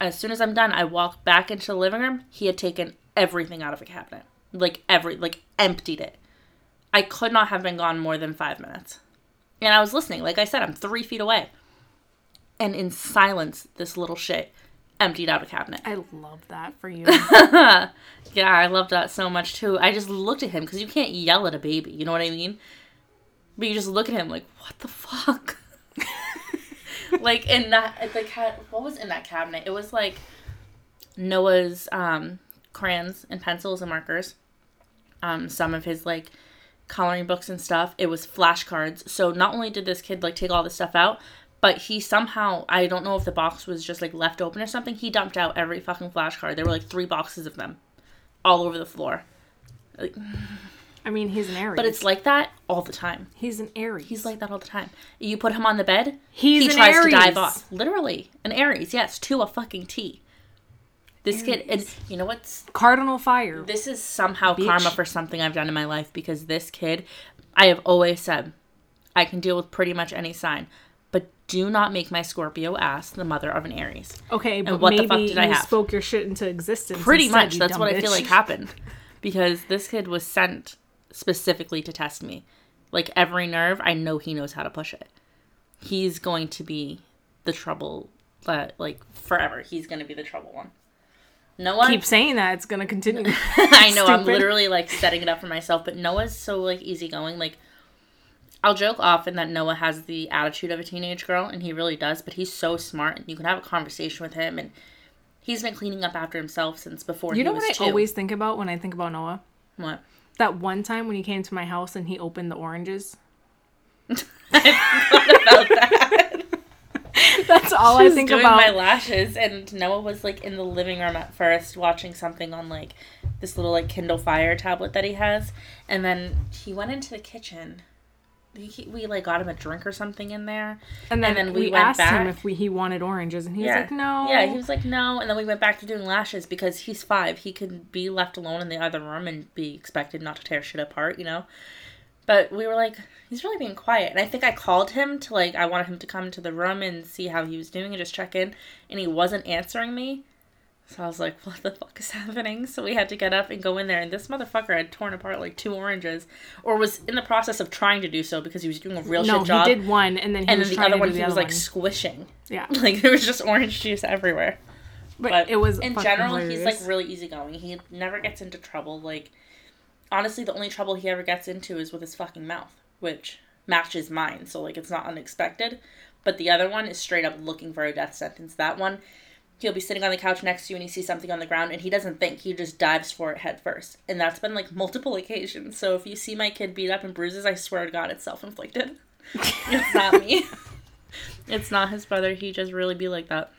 As soon as I'm done, I walk back into the living room. He had taken everything out of a cabinet. Like every, like emptied it. I could not have been gone more than five minutes. And I was listening. Like I said, I'm three feet away. And in silence, this little shit emptied out a cabinet. I love that for you. Yeah, I love that so much too. I just looked at him because you can't yell at a baby. You know what I mean? But you just look at him like, what the fuck? like in that, the cat. What was in that cabinet? It was like Noah's um, crayons and pencils and markers. Um, some of his like coloring books and stuff. It was flashcards. So not only did this kid like take all this stuff out, but he somehow I don't know if the box was just like left open or something. He dumped out every fucking flashcard. There were like three boxes of them, all over the floor. Like, I mean, he's an Aries. but it's like that all the time. he's an Aries. He's like that all the time. You put him on the bed, He's he tries to dive off. Literally, an Aries. Yes, to a fucking T. This kid, and you know what's Cardinal Fire. this is somehow Bitch. karma for something I've done in my life because this kid, I have always said, I can deal with pretty much any sign, but do not make my Scorpio ass the mother of an Aries. Okay, but what the maybe fuck did I have? spoke your shit into existence. Pretty much, that's what I feel like happened because this kid was sent specifically to test me. Like every nerve, I know he knows how to push it. He's going to be the trouble, that like forever. He's going to be the trouble one. Noah, Keep saying that it's gonna continue. I know I'm literally like setting it up for myself, but Noah's so like easygoing. Like I'll joke often that Noah has the attitude of a teenage girl, and he really does. But he's so smart, and you can have a conversation with him, and he's been cleaning up after himself since before You he know what I two. always think about when I think about Noah? what? That one time when he came to my house and he opened the oranges. about that. That's all I I was think doing about. my lashes, and Noah was like in the living room at first, watching something on like this little like Kindle Fire tablet that he has, and then he went into the kitchen. He, we like got him a drink or something in there, and then, and then we, we went asked him if we, he wanted oranges, and he yeah, was like, "No." Yeah, he was like no, and then we went back to doing lashes because he's five. He could be left alone in the other room and be expected not to tear shit apart, you know. But we were like, he's really being quiet, and I think I called him to like I wanted him to come to the room and see how he was doing and just check in, and he wasn't answering me. So I was like, what the fuck is happening? So we had to get up and go in there, and this motherfucker had torn apart like two oranges, or was in the process of trying to do so because he was doing a real no, shit job. he did one, and then he and was then the other to one do the he was like one. squishing. Yeah, Like there was just orange juice everywhere. but, But it was in general, he's like really easygoing. He never gets into trouble. Like honestly, the only trouble he ever gets into is with his fucking mouth, which matches mine. So like it's not unexpected. But the other one is straight up looking for a death sentence. That one, he'll be sitting on the couch next to you and he sees something on the ground and he doesn't think. He just dives for it head first. And that's been like multiple occasions. So if you see my kid beat up and bruises, I swear to God, it's self inflicted. it's not me. it's not his brother. He just really be like that.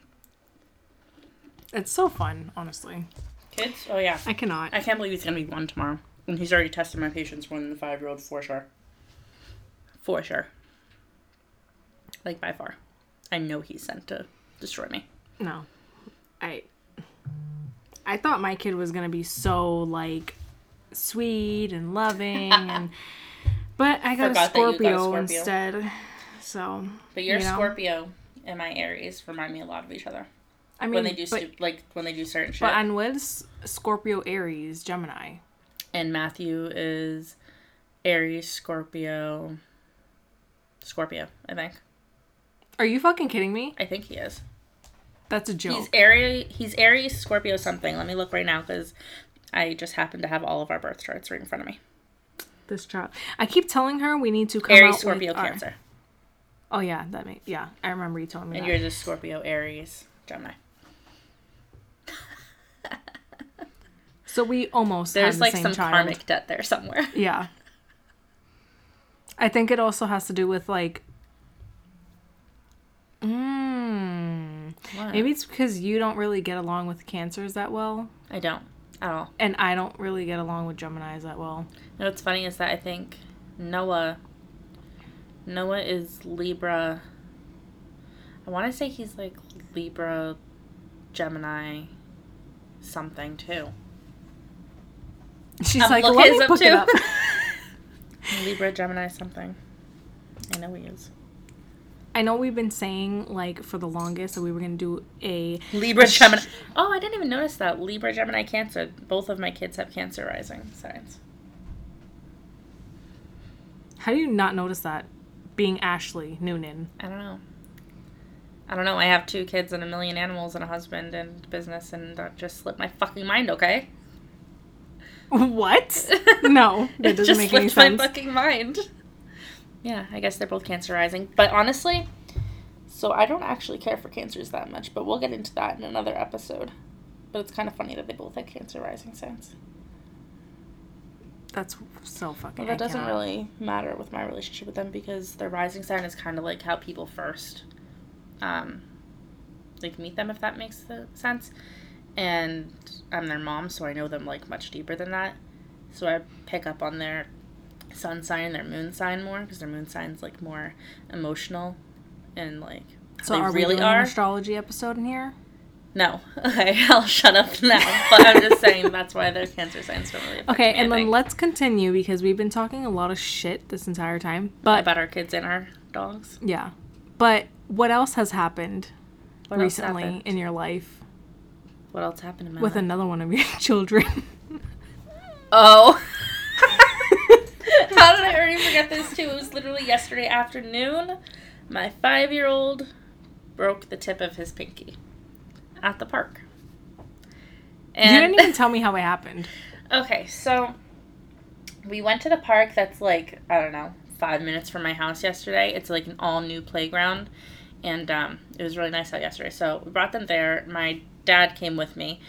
It's so fun, honestly. Kids? Oh yeah. I cannot. I can't believe he's gonna be one tomorrow. And he's already tested my patience more than the five year old for sure. For sure. Like by far. I know he's sent to destroy me. No, I. I thought my kid was gonna be so like sweet and loving, and but I got, a Forgot you got a Scorpio, Scorpio. instead. So, But your You know? Scorpio and my Aries remind me a lot of each other. I mean, when they do but, stu- like when they do certain shit. but on Wid's Scorpio, Aries, Gemini. and Matthew is Aries, Scorpio, Scorpio. I think. Are you fucking kidding me? I think he is. That's a joke. He's Aries. He's Aries, Scorpio, something. Let me look right now because I just happen to have all of our birth charts right in front of me. this chart. I keep telling her we need to come Aries, Scorpio, with our- Cancer. Oh yeah, that makes yeah. I remember you telling me And that. yours is Scorpio, Aries, Gemini. So we almost There's the like some child. karmic debt there somewhere. Yeah. I think it also has to do with like. Mm, What? Maybe it's because you don't really get along with cancers that well, I don't at all. and I don't really get along with Gemini's that well. You know what's funny is that I think Noah Noah is Libra I want to say he's like Libra Gemini something too. She's I'm like, let me look it too." up. Libra Gemini something. I know he is. I know we've been saying like for the longest that we were gonna do a Libra Gemini. Oh, I didn't even notice that. Libra Gemini Cancer. Both of my kids have Cancer rising signs. How do you not notice that? Being Ashley Noonan. I don't know. I don't know. I have two kids and a million animals and a husband and business, and that just slipped my fucking mind. Okay. What? No, that it doesn't just make any slipped my sense. fucking mind. Yeah, I guess they're both cancer rising. But honestly, so I don't actually care for cancers that much, but we'll get into that in another episode. But it's kind of funny that they both have cancer rising signs. That's so fucking. Well, that I doesn't cannot. really matter with my relationship with them because their rising sign is kind of like how people first, um, like meet them if that makes the sense. And I'm their mom, so I know them like much deeper than that. So I pick up on their sun sign and their moon sign more because their moon sign's like more emotional and like So they are we really doing are. an astrology episode in here? no, okay, I'll shut up now. But I'm just saying that's why their cancer signs don't really. Okay, me, and then let's continue because we've been talking a lot of shit this entire time. But about our kids and our dogs. yeah, but what else has happened What recently happened? in your life What else happened in my with life? another one of your children? Oh. How did I already forget this too? It was literally yesterday afternoon. My five year old broke the tip of his pinky at the park. And you didn't even tell me how it happened. Okay, so we went to the park that's like, I don't know, five minutes from my house yesterday. It's like an all new playground. And um, it was really nice out yesterday. So we brought them there. My dad came with me.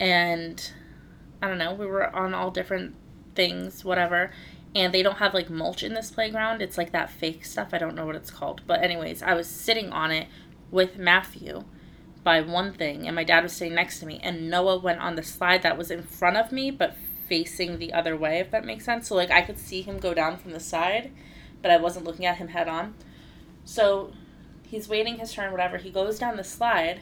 And I don't know, we were on all different things, whatever. And they don't have like mulch in this playground. It's like that fake stuff. I don't know what it's called. But, anyways, I was sitting on it with Matthew by one thing, and my dad was sitting next to me, and Noah went on the slide that was in front of me, but facing the other way, if that makes sense. So, like, I could see him go down from the side, but I wasn't looking at him head on. So, he's waiting his turn, whatever. He goes down the slide,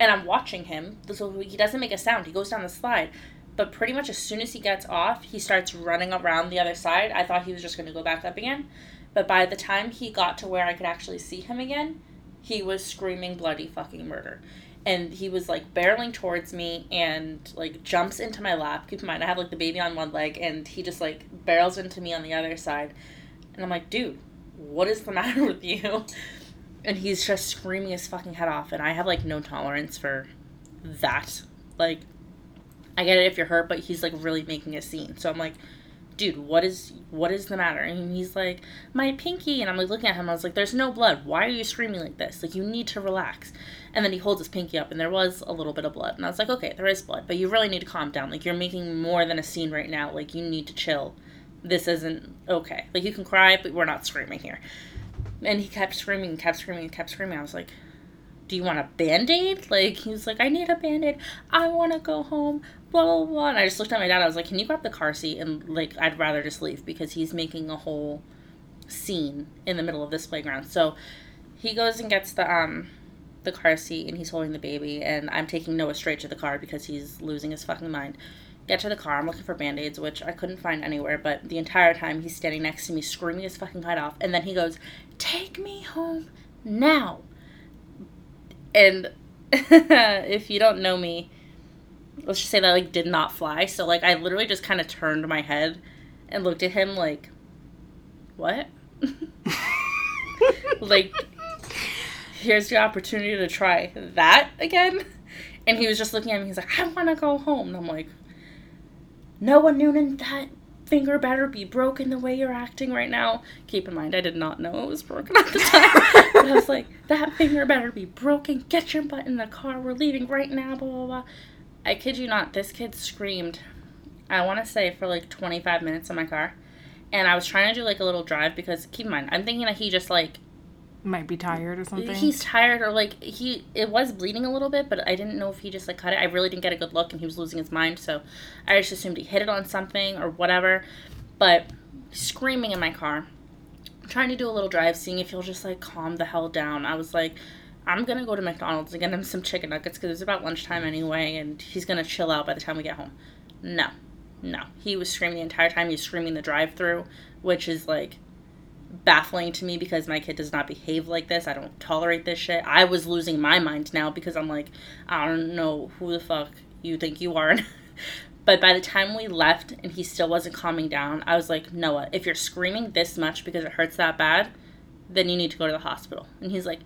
and I'm watching him. So, he doesn't make a sound. He goes down the slide. But pretty much as soon as he gets off, he starts running around the other side. I thought he was just going to go back up again. But by the time he got to where I could actually see him again, he was screaming bloody fucking murder. And he was like barreling towards me and like jumps into my lap. Keep in mind, I have like the baby on one leg and he just like barrels into me on the other side. And I'm like, dude, what is the matter with you? And he's just screaming his fucking head off. And I have like no tolerance for that. Like, I get it if you're hurt, but he's like really making a scene. So I'm like, dude, what is what is the matter? And he's like, my pinky. And I'm like looking at him. I was like, there's no blood. Why are you screaming like this? Like you need to relax. And then he holds his pinky up, and there was a little bit of blood. And I was like, okay, there is blood, but you really need to calm down. Like you're making more than a scene right now. Like you need to chill. This isn't okay. Like you can cry, but we're not screaming here. And he kept screaming, kept screaming, kept screaming. I was like, do you want a band-aid? Like he was like i need a band-aid. I want to go home. Blah blah blah. And i just looked at my dad. I was like can you grab the car seat? And like i'd rather just leave because he's making a whole scene in the middle of this playground. So he goes and gets the um the car seat and he's holding the baby. And i'm taking noah straight to the car because he's losing his fucking mind. Get to the car. I'm looking for band-aids which i couldn't find anywhere. But the entire time he's standing next to me screaming his fucking head off. And then he goes take me home now and if you don't know me, let's just say that like did not fly. So like I literally just kind of turned my head and looked at him like, what? like, here's your opportunity to try that again. And he was just looking at me. He's like, I want to go home. And I'm like, no one knew that finger better be broken the way you're acting right now. Keep in mind, I did not know it was broken at the time. but I was like, that finger better be broken. Get your butt in the car. We're leaving right now. Blah, blah, blah. I kid you not, this kid screamed, I want to say, for like 25 minutes in my car. And I was trying to do like a little drive because keep in mind, I'm thinking that he just like Might be tired or something. He's tired or like he it was bleeding a little bit, but I didn't know if he just like cut it. I really didn't get a good look and he was losing his mind, so I just assumed he hit it on something or whatever. But screaming in my car, trying to do a little drive, seeing if he'll just like calm the hell down. I was like, I'm gonna go to McDonald's and get him some chicken nuggets because it's about lunchtime anyway, and he's gonna chill out by the time we get home. No, no, he was screaming the entire time. He was screaming the drive-through, which is like baffling to me because my kid does not behave like this. I don't tolerate this shit. I was losing my mind now because I'm like, I don't know who the fuck you think you are. but by the time we left and he still wasn't calming down, I was like, Noah, if you're screaming this much because it hurts that bad, then you need to go to the hospital. And he's like,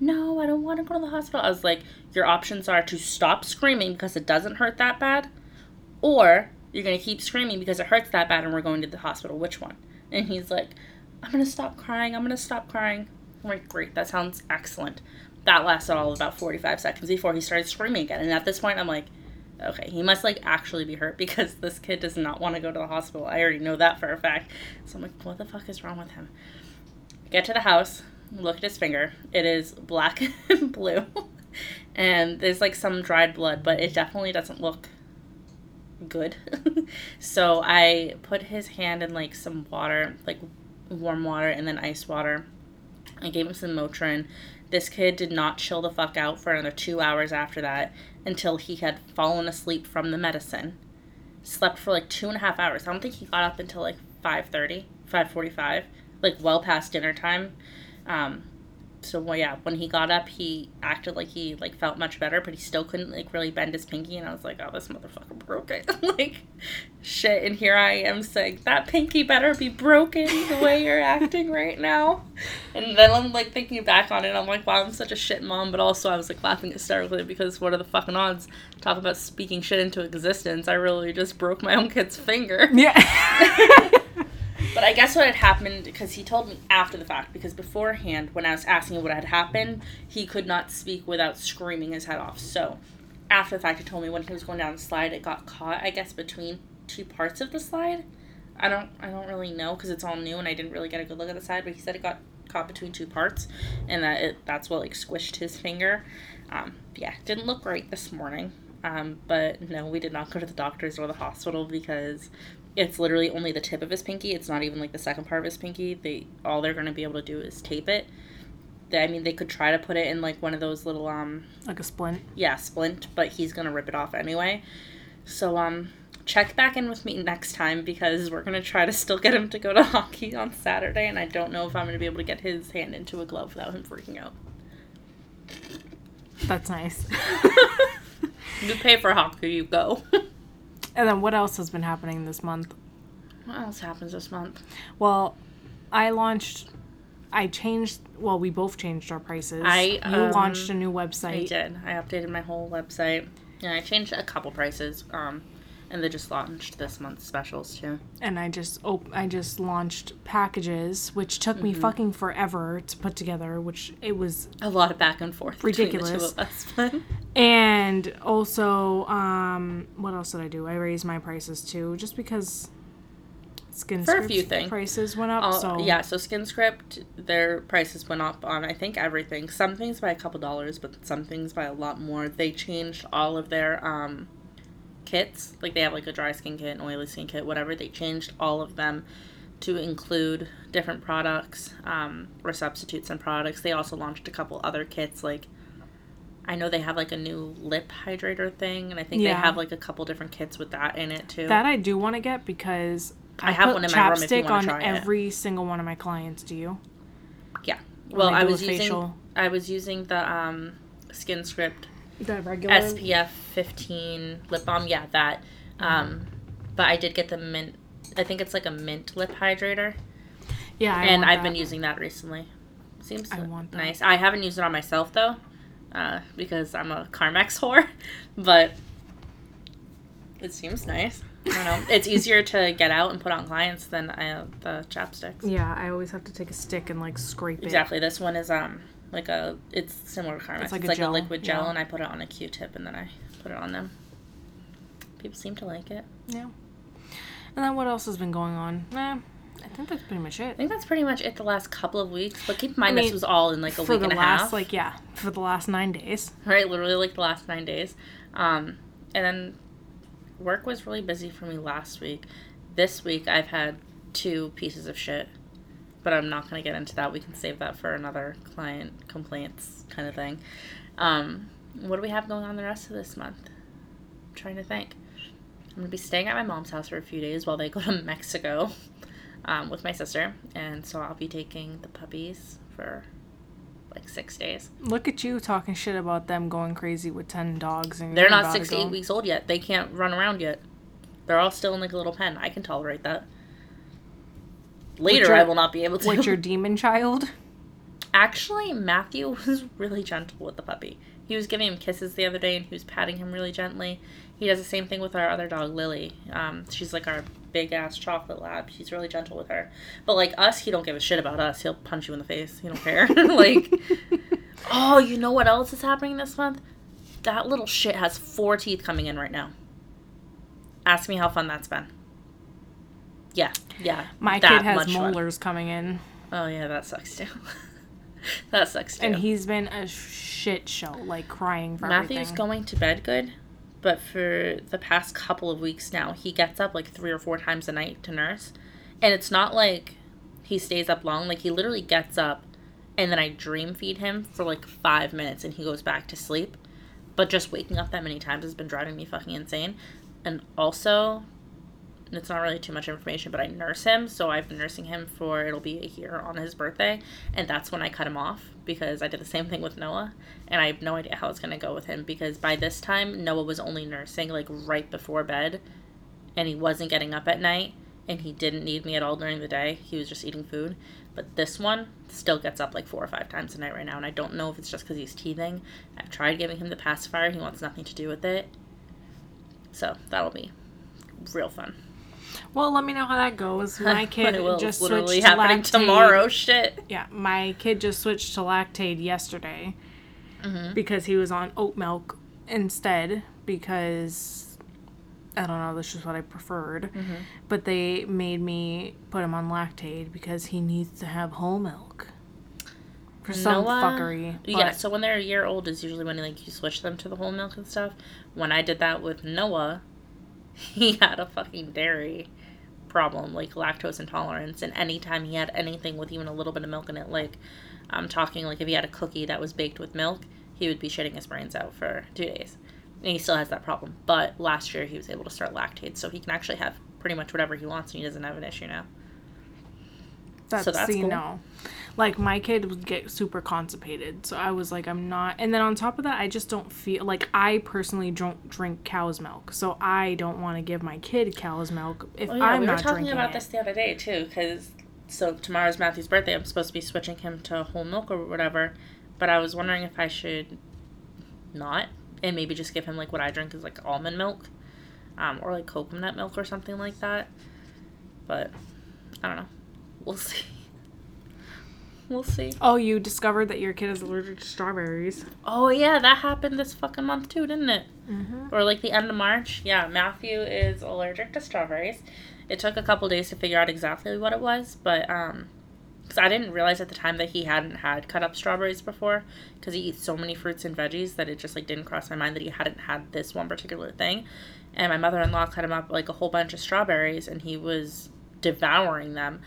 No, I don't want to go to the hospital. I was like, Your options are to stop screaming because it doesn't hurt that bad, or you're going to keep screaming because it hurts that bad and we're going to the hospital. Which one? And he's like, I'm gonna stop crying. I'm gonna stop crying. I'm like, great, that sounds excellent. That lasted all about 45 seconds before he started screaming again. And at this point, I'm like, okay, he must like actually be hurt because this kid does not want to go to the hospital. I already know that for a fact. So I'm like, what the fuck is wrong with him? Get to the house, look at his finger. It is black and blue. and there's like some dried blood, but it definitely doesn't look good. so I put his hand in like some water, like warm water and then ice water. I gave him some Motrin. This kid did not chill the fuck out for another two hours after that until he had fallen asleep from the medicine. Slept for like two and a half hours. I don't think he got up until like 5.30, 5.45, like well past dinner time. Um, so well, yeah, when he got up, he acted like he like felt much better, but he still couldn't like really bend his pinky. And I was like, oh, this motherfucker broke it. like, shit. And here I am saying that pinky better be broken the way you're acting right now. And then I'm like thinking back on it, I'm like, wow, I'm such a shit mom. But also, I was like laughing hysterically because what are the fucking odds? Talk about speaking shit into existence. I really just broke my own kid's finger. yeah. But I guess what had happened, because he told me after the fact, because beforehand, when I was asking him what had happened, he could not speak without screaming his head off. So after the fact, he told me when he was going down the slide, it got caught, I guess, between two parts of the slide. I don't, I don't really know because it's all new and I didn't really get a good look at the side. But he said it got caught between two parts, and that it that's what like squished his finger. Um, yeah, didn't look great this morning. Um, but no, we did not go to the doctors or the hospital because it's literally only the tip of his pinky. It's not even like the second part of his pinky. They all they're gonna be able to do is tape it. They, I mean, they could try to put it in like one of those little um like a splint. yeah splint, but he's gonna rip it off anyway. So um check back in with me next time because we're gonna try to still get him to go to hockey on Saturday, and I don't know if I'm gonna be able to get his hand into a glove without him freaking out. That's nice. You pay for hockey, you go. and then what else has been happening this month? what else happens this month? Well, I launched. I changed. Well, we both changed our prices. I, you um, launched a new website. I did. I updated my whole website. Yeah, I changed a couple prices. Um, and they just launched this month's specials too. and I just op- I just launched packages, which took Mm-hmm. me fucking forever to put together. Which it was, A lot of back and forth. Ridiculous. Between the two of us. and also, um, what else did I do? I raised my prices too, just because skin For a few things. prices went up. All- so yeah, so SkinScript, their prices went up on I think everything. Some things by a couple dollars, but some things by a lot more. They changed all of their um, kits. Like they have like a dry skin kit, an oily skin kit, whatever. They changed all of them to include different products um, or substitutes and products. They also launched a couple other kits like. I know they have like a new lip hydrator thing, and I think Yeah. they have like a couple different kits with that in it too. that I do want to get because I have put one in my room if you on try it. every single one of my clients. Do you? Yeah. Well, I a was using facial. I was using the um SkinScript The regular. SPF 15 lip balm. Yeah, that. Um, but I did get the mint. I think it's like a mint lip hydrator, Yeah, I and I've that. been using that recently. Seems I nice. I haven't used it on myself though, uh, because I'm a Carmex whore. But it seems nice. I don't know. It's easier to get out and put on clients than uh, the chapsticks. Yeah, I always have to take a stick and like scrape it. Exactly. This one is um like a it's similar to Carmex. It's It's like like, a a, liquid gel, yeah. and I put it on a Q-tip, and then I put it on them. People seem to like it. Yeah. And then what else has been going on? Eh, I think that's pretty much it. I think that's pretty much it the last couple of weeks. But keep in mind, I mean, this was all in like a week the and a last, half. like, yeah, for the last nine days. right? Literally like the last nine days. Um, and then work was really busy for me last week. This week I've had two pieces of shit, but I'm not going to get into that. We can save that for another client complaints kind of thing. Um, what do we have going on the rest of this month? I'm trying to think. I'm going to be staying at my mom's house for a few days while they go to Mexico um, with my sister. And so I'll be taking the puppies for like six days. Look at you talking shit about them going crazy with 10 dogs. and They're not six to eight weeks old yet. They can't run around yet. They're all still in like a little pen. I can tolerate that. Later, your- I will not be able to. With your demon child? Actually, Matthew was really gentle with the puppy. He was giving him kisses the other day, and he was patting him really gently. He does the same thing with our other dog, Lily. Um, she's like our big ass chocolate lab. He's really gentle with her. But like us, he don't give a shit about us. He'll punch you in the face. He don't care. like, oh, you know what else is happening this month? That little shit has four teeth coming in right now. Ask me how fun that's been. Yeah, yeah. My kid has much fun. molars coming in. Oh yeah, that sucks too. that sucks too. And he's been a shit show, like crying for Matthew's everything. going to bed good, but for the past couple of weeks now, he gets up like three or four times a night to nurse. And it's not like he stays up long. Like he literally gets up and then I dream feed him for like five minutes and he goes back to sleep. But just waking up that many times has been driving me fucking insane. And also, it's not really too much information, but I nurse him. So I've been nursing him for it'll be a year on his birthday. And that's when I cut him off because I did the same thing with Noah. And I have no idea how it's going to go with him because by this time, Noah was only nursing like right before bed. And he wasn't getting up at night. And he didn't need me at all during the day. He was just eating food. But this one still gets up like four or five times a night right now. And I don't know if it's just because he's teething. I've tried giving him the pacifier. He wants nothing to do with it. So that'll be real fun. Well, let me know how that goes. My kid will. just literally switched to happening Lactaid. tomorrow. Shit. Yeah, my kid just switched to Lactaid yesterday Mm-hmm. because he was on oat milk instead because I don't know, this is what I preferred. Mm-hmm. But they made me put him on Lactaid because he needs to have whole milk. For some Noah- fuckery. Yeah, so when they're a year old is usually when like you switch them to the whole milk and stuff. When I did that with Noah, he had a fucking dairy problem, like lactose intolerance, and anytime he had anything with even a little bit of milk in it, like I'm talking like if he had a cookie that was baked with milk, he would be shitting his brains out for two days. And he still has that problem. But last year he was able to start Lactaid, so he can actually have pretty much whatever he wants and he doesn't have an issue now. That's, So that's see, cool. no. Like my kid would get super constipated, so I was like, I'm not. And then on top of that, I just don't feel like I personally don't drink cow's milk, so I don't want to give my kid cow's milk if Oh yeah, I'm we were not talking drinking about it. this the other day too, because so tomorrow's Matthew's birthday. I'm supposed to be switching him to whole milk or whatever, but I was wondering if I should not and maybe just give him like what I drink is like almond milk, um, or like coconut milk or something like that. But I don't know. We'll see. We'll see. Oh, you discovered that your kid is allergic to strawberries. Oh yeah, that happened this fucking month too, didn't it? Mm-hmm. or like the end of March. Yeah, Matthew is allergic to strawberries. It took a couple days to figure out exactly what it was, but um, because I didn't realize at the time that he hadn't had cut up strawberries before, because he eats so many fruits and veggies that it just like didn't cross my mind that he hadn't had this one particular thing. And my mother in law cut him up like a whole bunch of strawberries, and he was devouring them.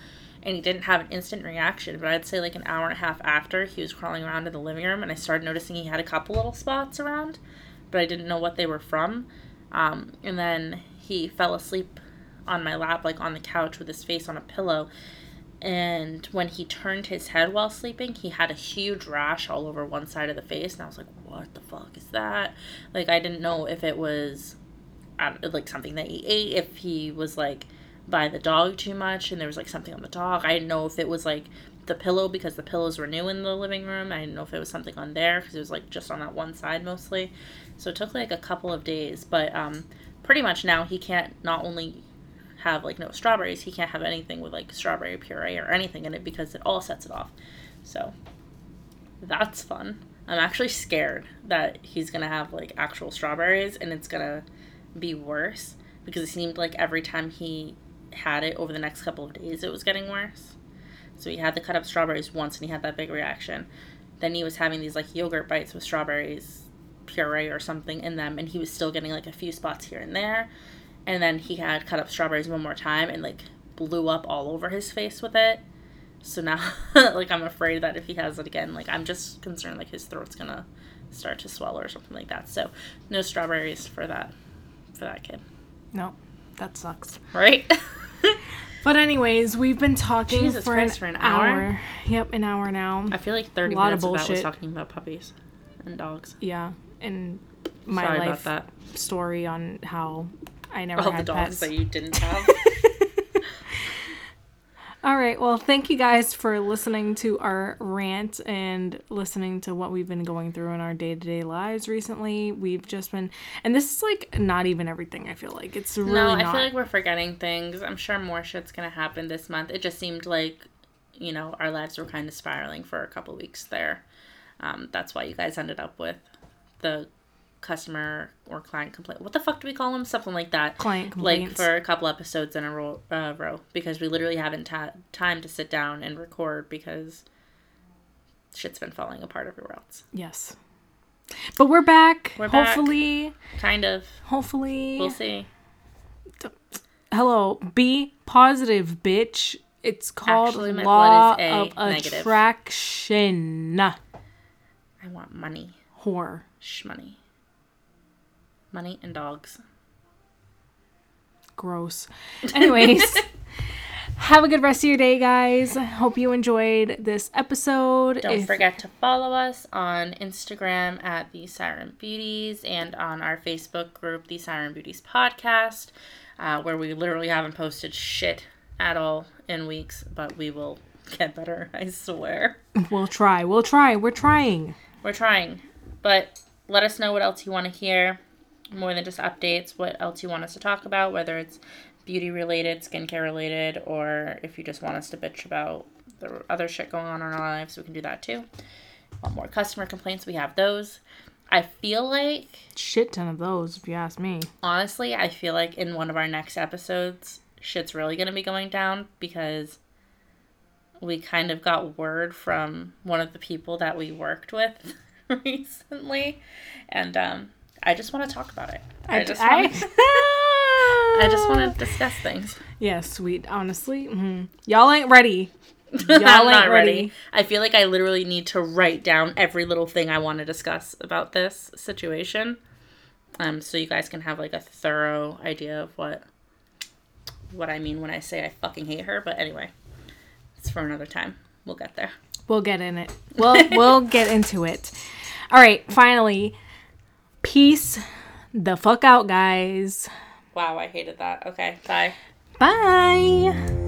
And he didn't have an instant reaction, but I'd say like an hour and a half after, he was crawling around in the living room, and I started noticing he had a couple little spots around but I didn't know what they were from. Um, and then he fell asleep on my lap, like on the couch with his face on a pillow. And when he turned his head while sleeping, he had a huge rash all over one side of the face. And I was like, what the fuck is that? Like, I didn't know if it was um, like something that he ate, if he was like by the dog too much and there was like something on the dog. I didn't know if it was like the pillow because the pillows were new in the living room. I didn't know if it was something on there because it was like just on that one side mostly. So it took like a couple of days, but um, pretty much now he can't not only have like no strawberries, he can't have anything with like strawberry puree or anything in it because it all sets it off. So that's fun. I'm actually scared that he's gonna have like actual strawberries and it's gonna be worse because it seemed like every time he had it over the next couple of days, it was getting worse. So he had the cut up strawberries once and he had that big reaction. Then he was having these like yogurt bites with strawberries puree or something in them and he was still getting like a few spots here and there. And then he had cut up strawberries one more time and like blew up all over his face with it. So now like I'm afraid that if he has it again, like I'm just concerned like his throat's gonna start to swell or something like that. So no strawberries for that for that kid. No, that sucks. Right? But anyways, we've been talking Jesus for, Christ, an for an hour. hour? Yep, an hour now. I feel like 30 A lot minutes of of, that was bullshit. talking about puppies and dogs. yeah, and my Sorry life story on how I never All the had dogs pets. that you didn't have. All right. Well, thank you guys for listening to our rant and listening to what we've been going through in our day to day lives recently. We've just been, and this is like not even everything. I feel like it's really no, not. I feel like we're forgetting things. I'm sure more shit's gonna happen this month. It just seemed like, you know, our lives were kind of spiraling for a couple weeks there. Um, that's why you guys ended up with the customer or client complaint. What the fuck do we call them? Something like that. Client complaints. Like for a couple episodes in a row, uh, row because we literally haven't had time to sit down and record because shit's been falling apart everywhere else. yes. But we're back. We're back. hopefully, Kind of. hopefully. We'll see. Hello, be positive, bitch. It's called Actually, law blood is A of negative. attraction. I want money. Whore. Shh, money. And dogs. Gross. Anyways, have a good rest of your day, guys. Hope you enjoyed this episode. Don't If- forget to follow us on Instagram at The Siren Beauties and on our Facebook group, The Siren Beauties Podcast, uh, where we literally haven't posted shit at all in weeks, but we will get better, I swear. We'll try. We'll try. We're trying. We're trying. But let us know what else you want to hear. More than just updates, what else you want us to talk about, whether it's beauty related, skincare related, or if you just want us to bitch about the other shit going on in our lives, we can do that too. Want more customer complaints, we have those. I feel like, Shit ton of those, if you ask me. honestly, I feel like in one of our next episodes, shit's really going to be going down because we kind of got word from one of the people that we worked with recently. And um, I just want to talk about it. I, just I, want I just want to discuss things. Yeah, sweet. Honestly, mhm. y'all ain't ready. Y'all I'm ain't not ready. ready. I feel like I literally need to write down every little thing I want to discuss about this situation. Um, so you guys can have like a thorough idea of what what I mean when I say I fucking hate her. But anyway, it's for another time. We'll get there. We'll get in it. We'll we'll get into it. All right. Finally, peace the fuck out, guys. Wow, I hated that. Okay, bye. Bye.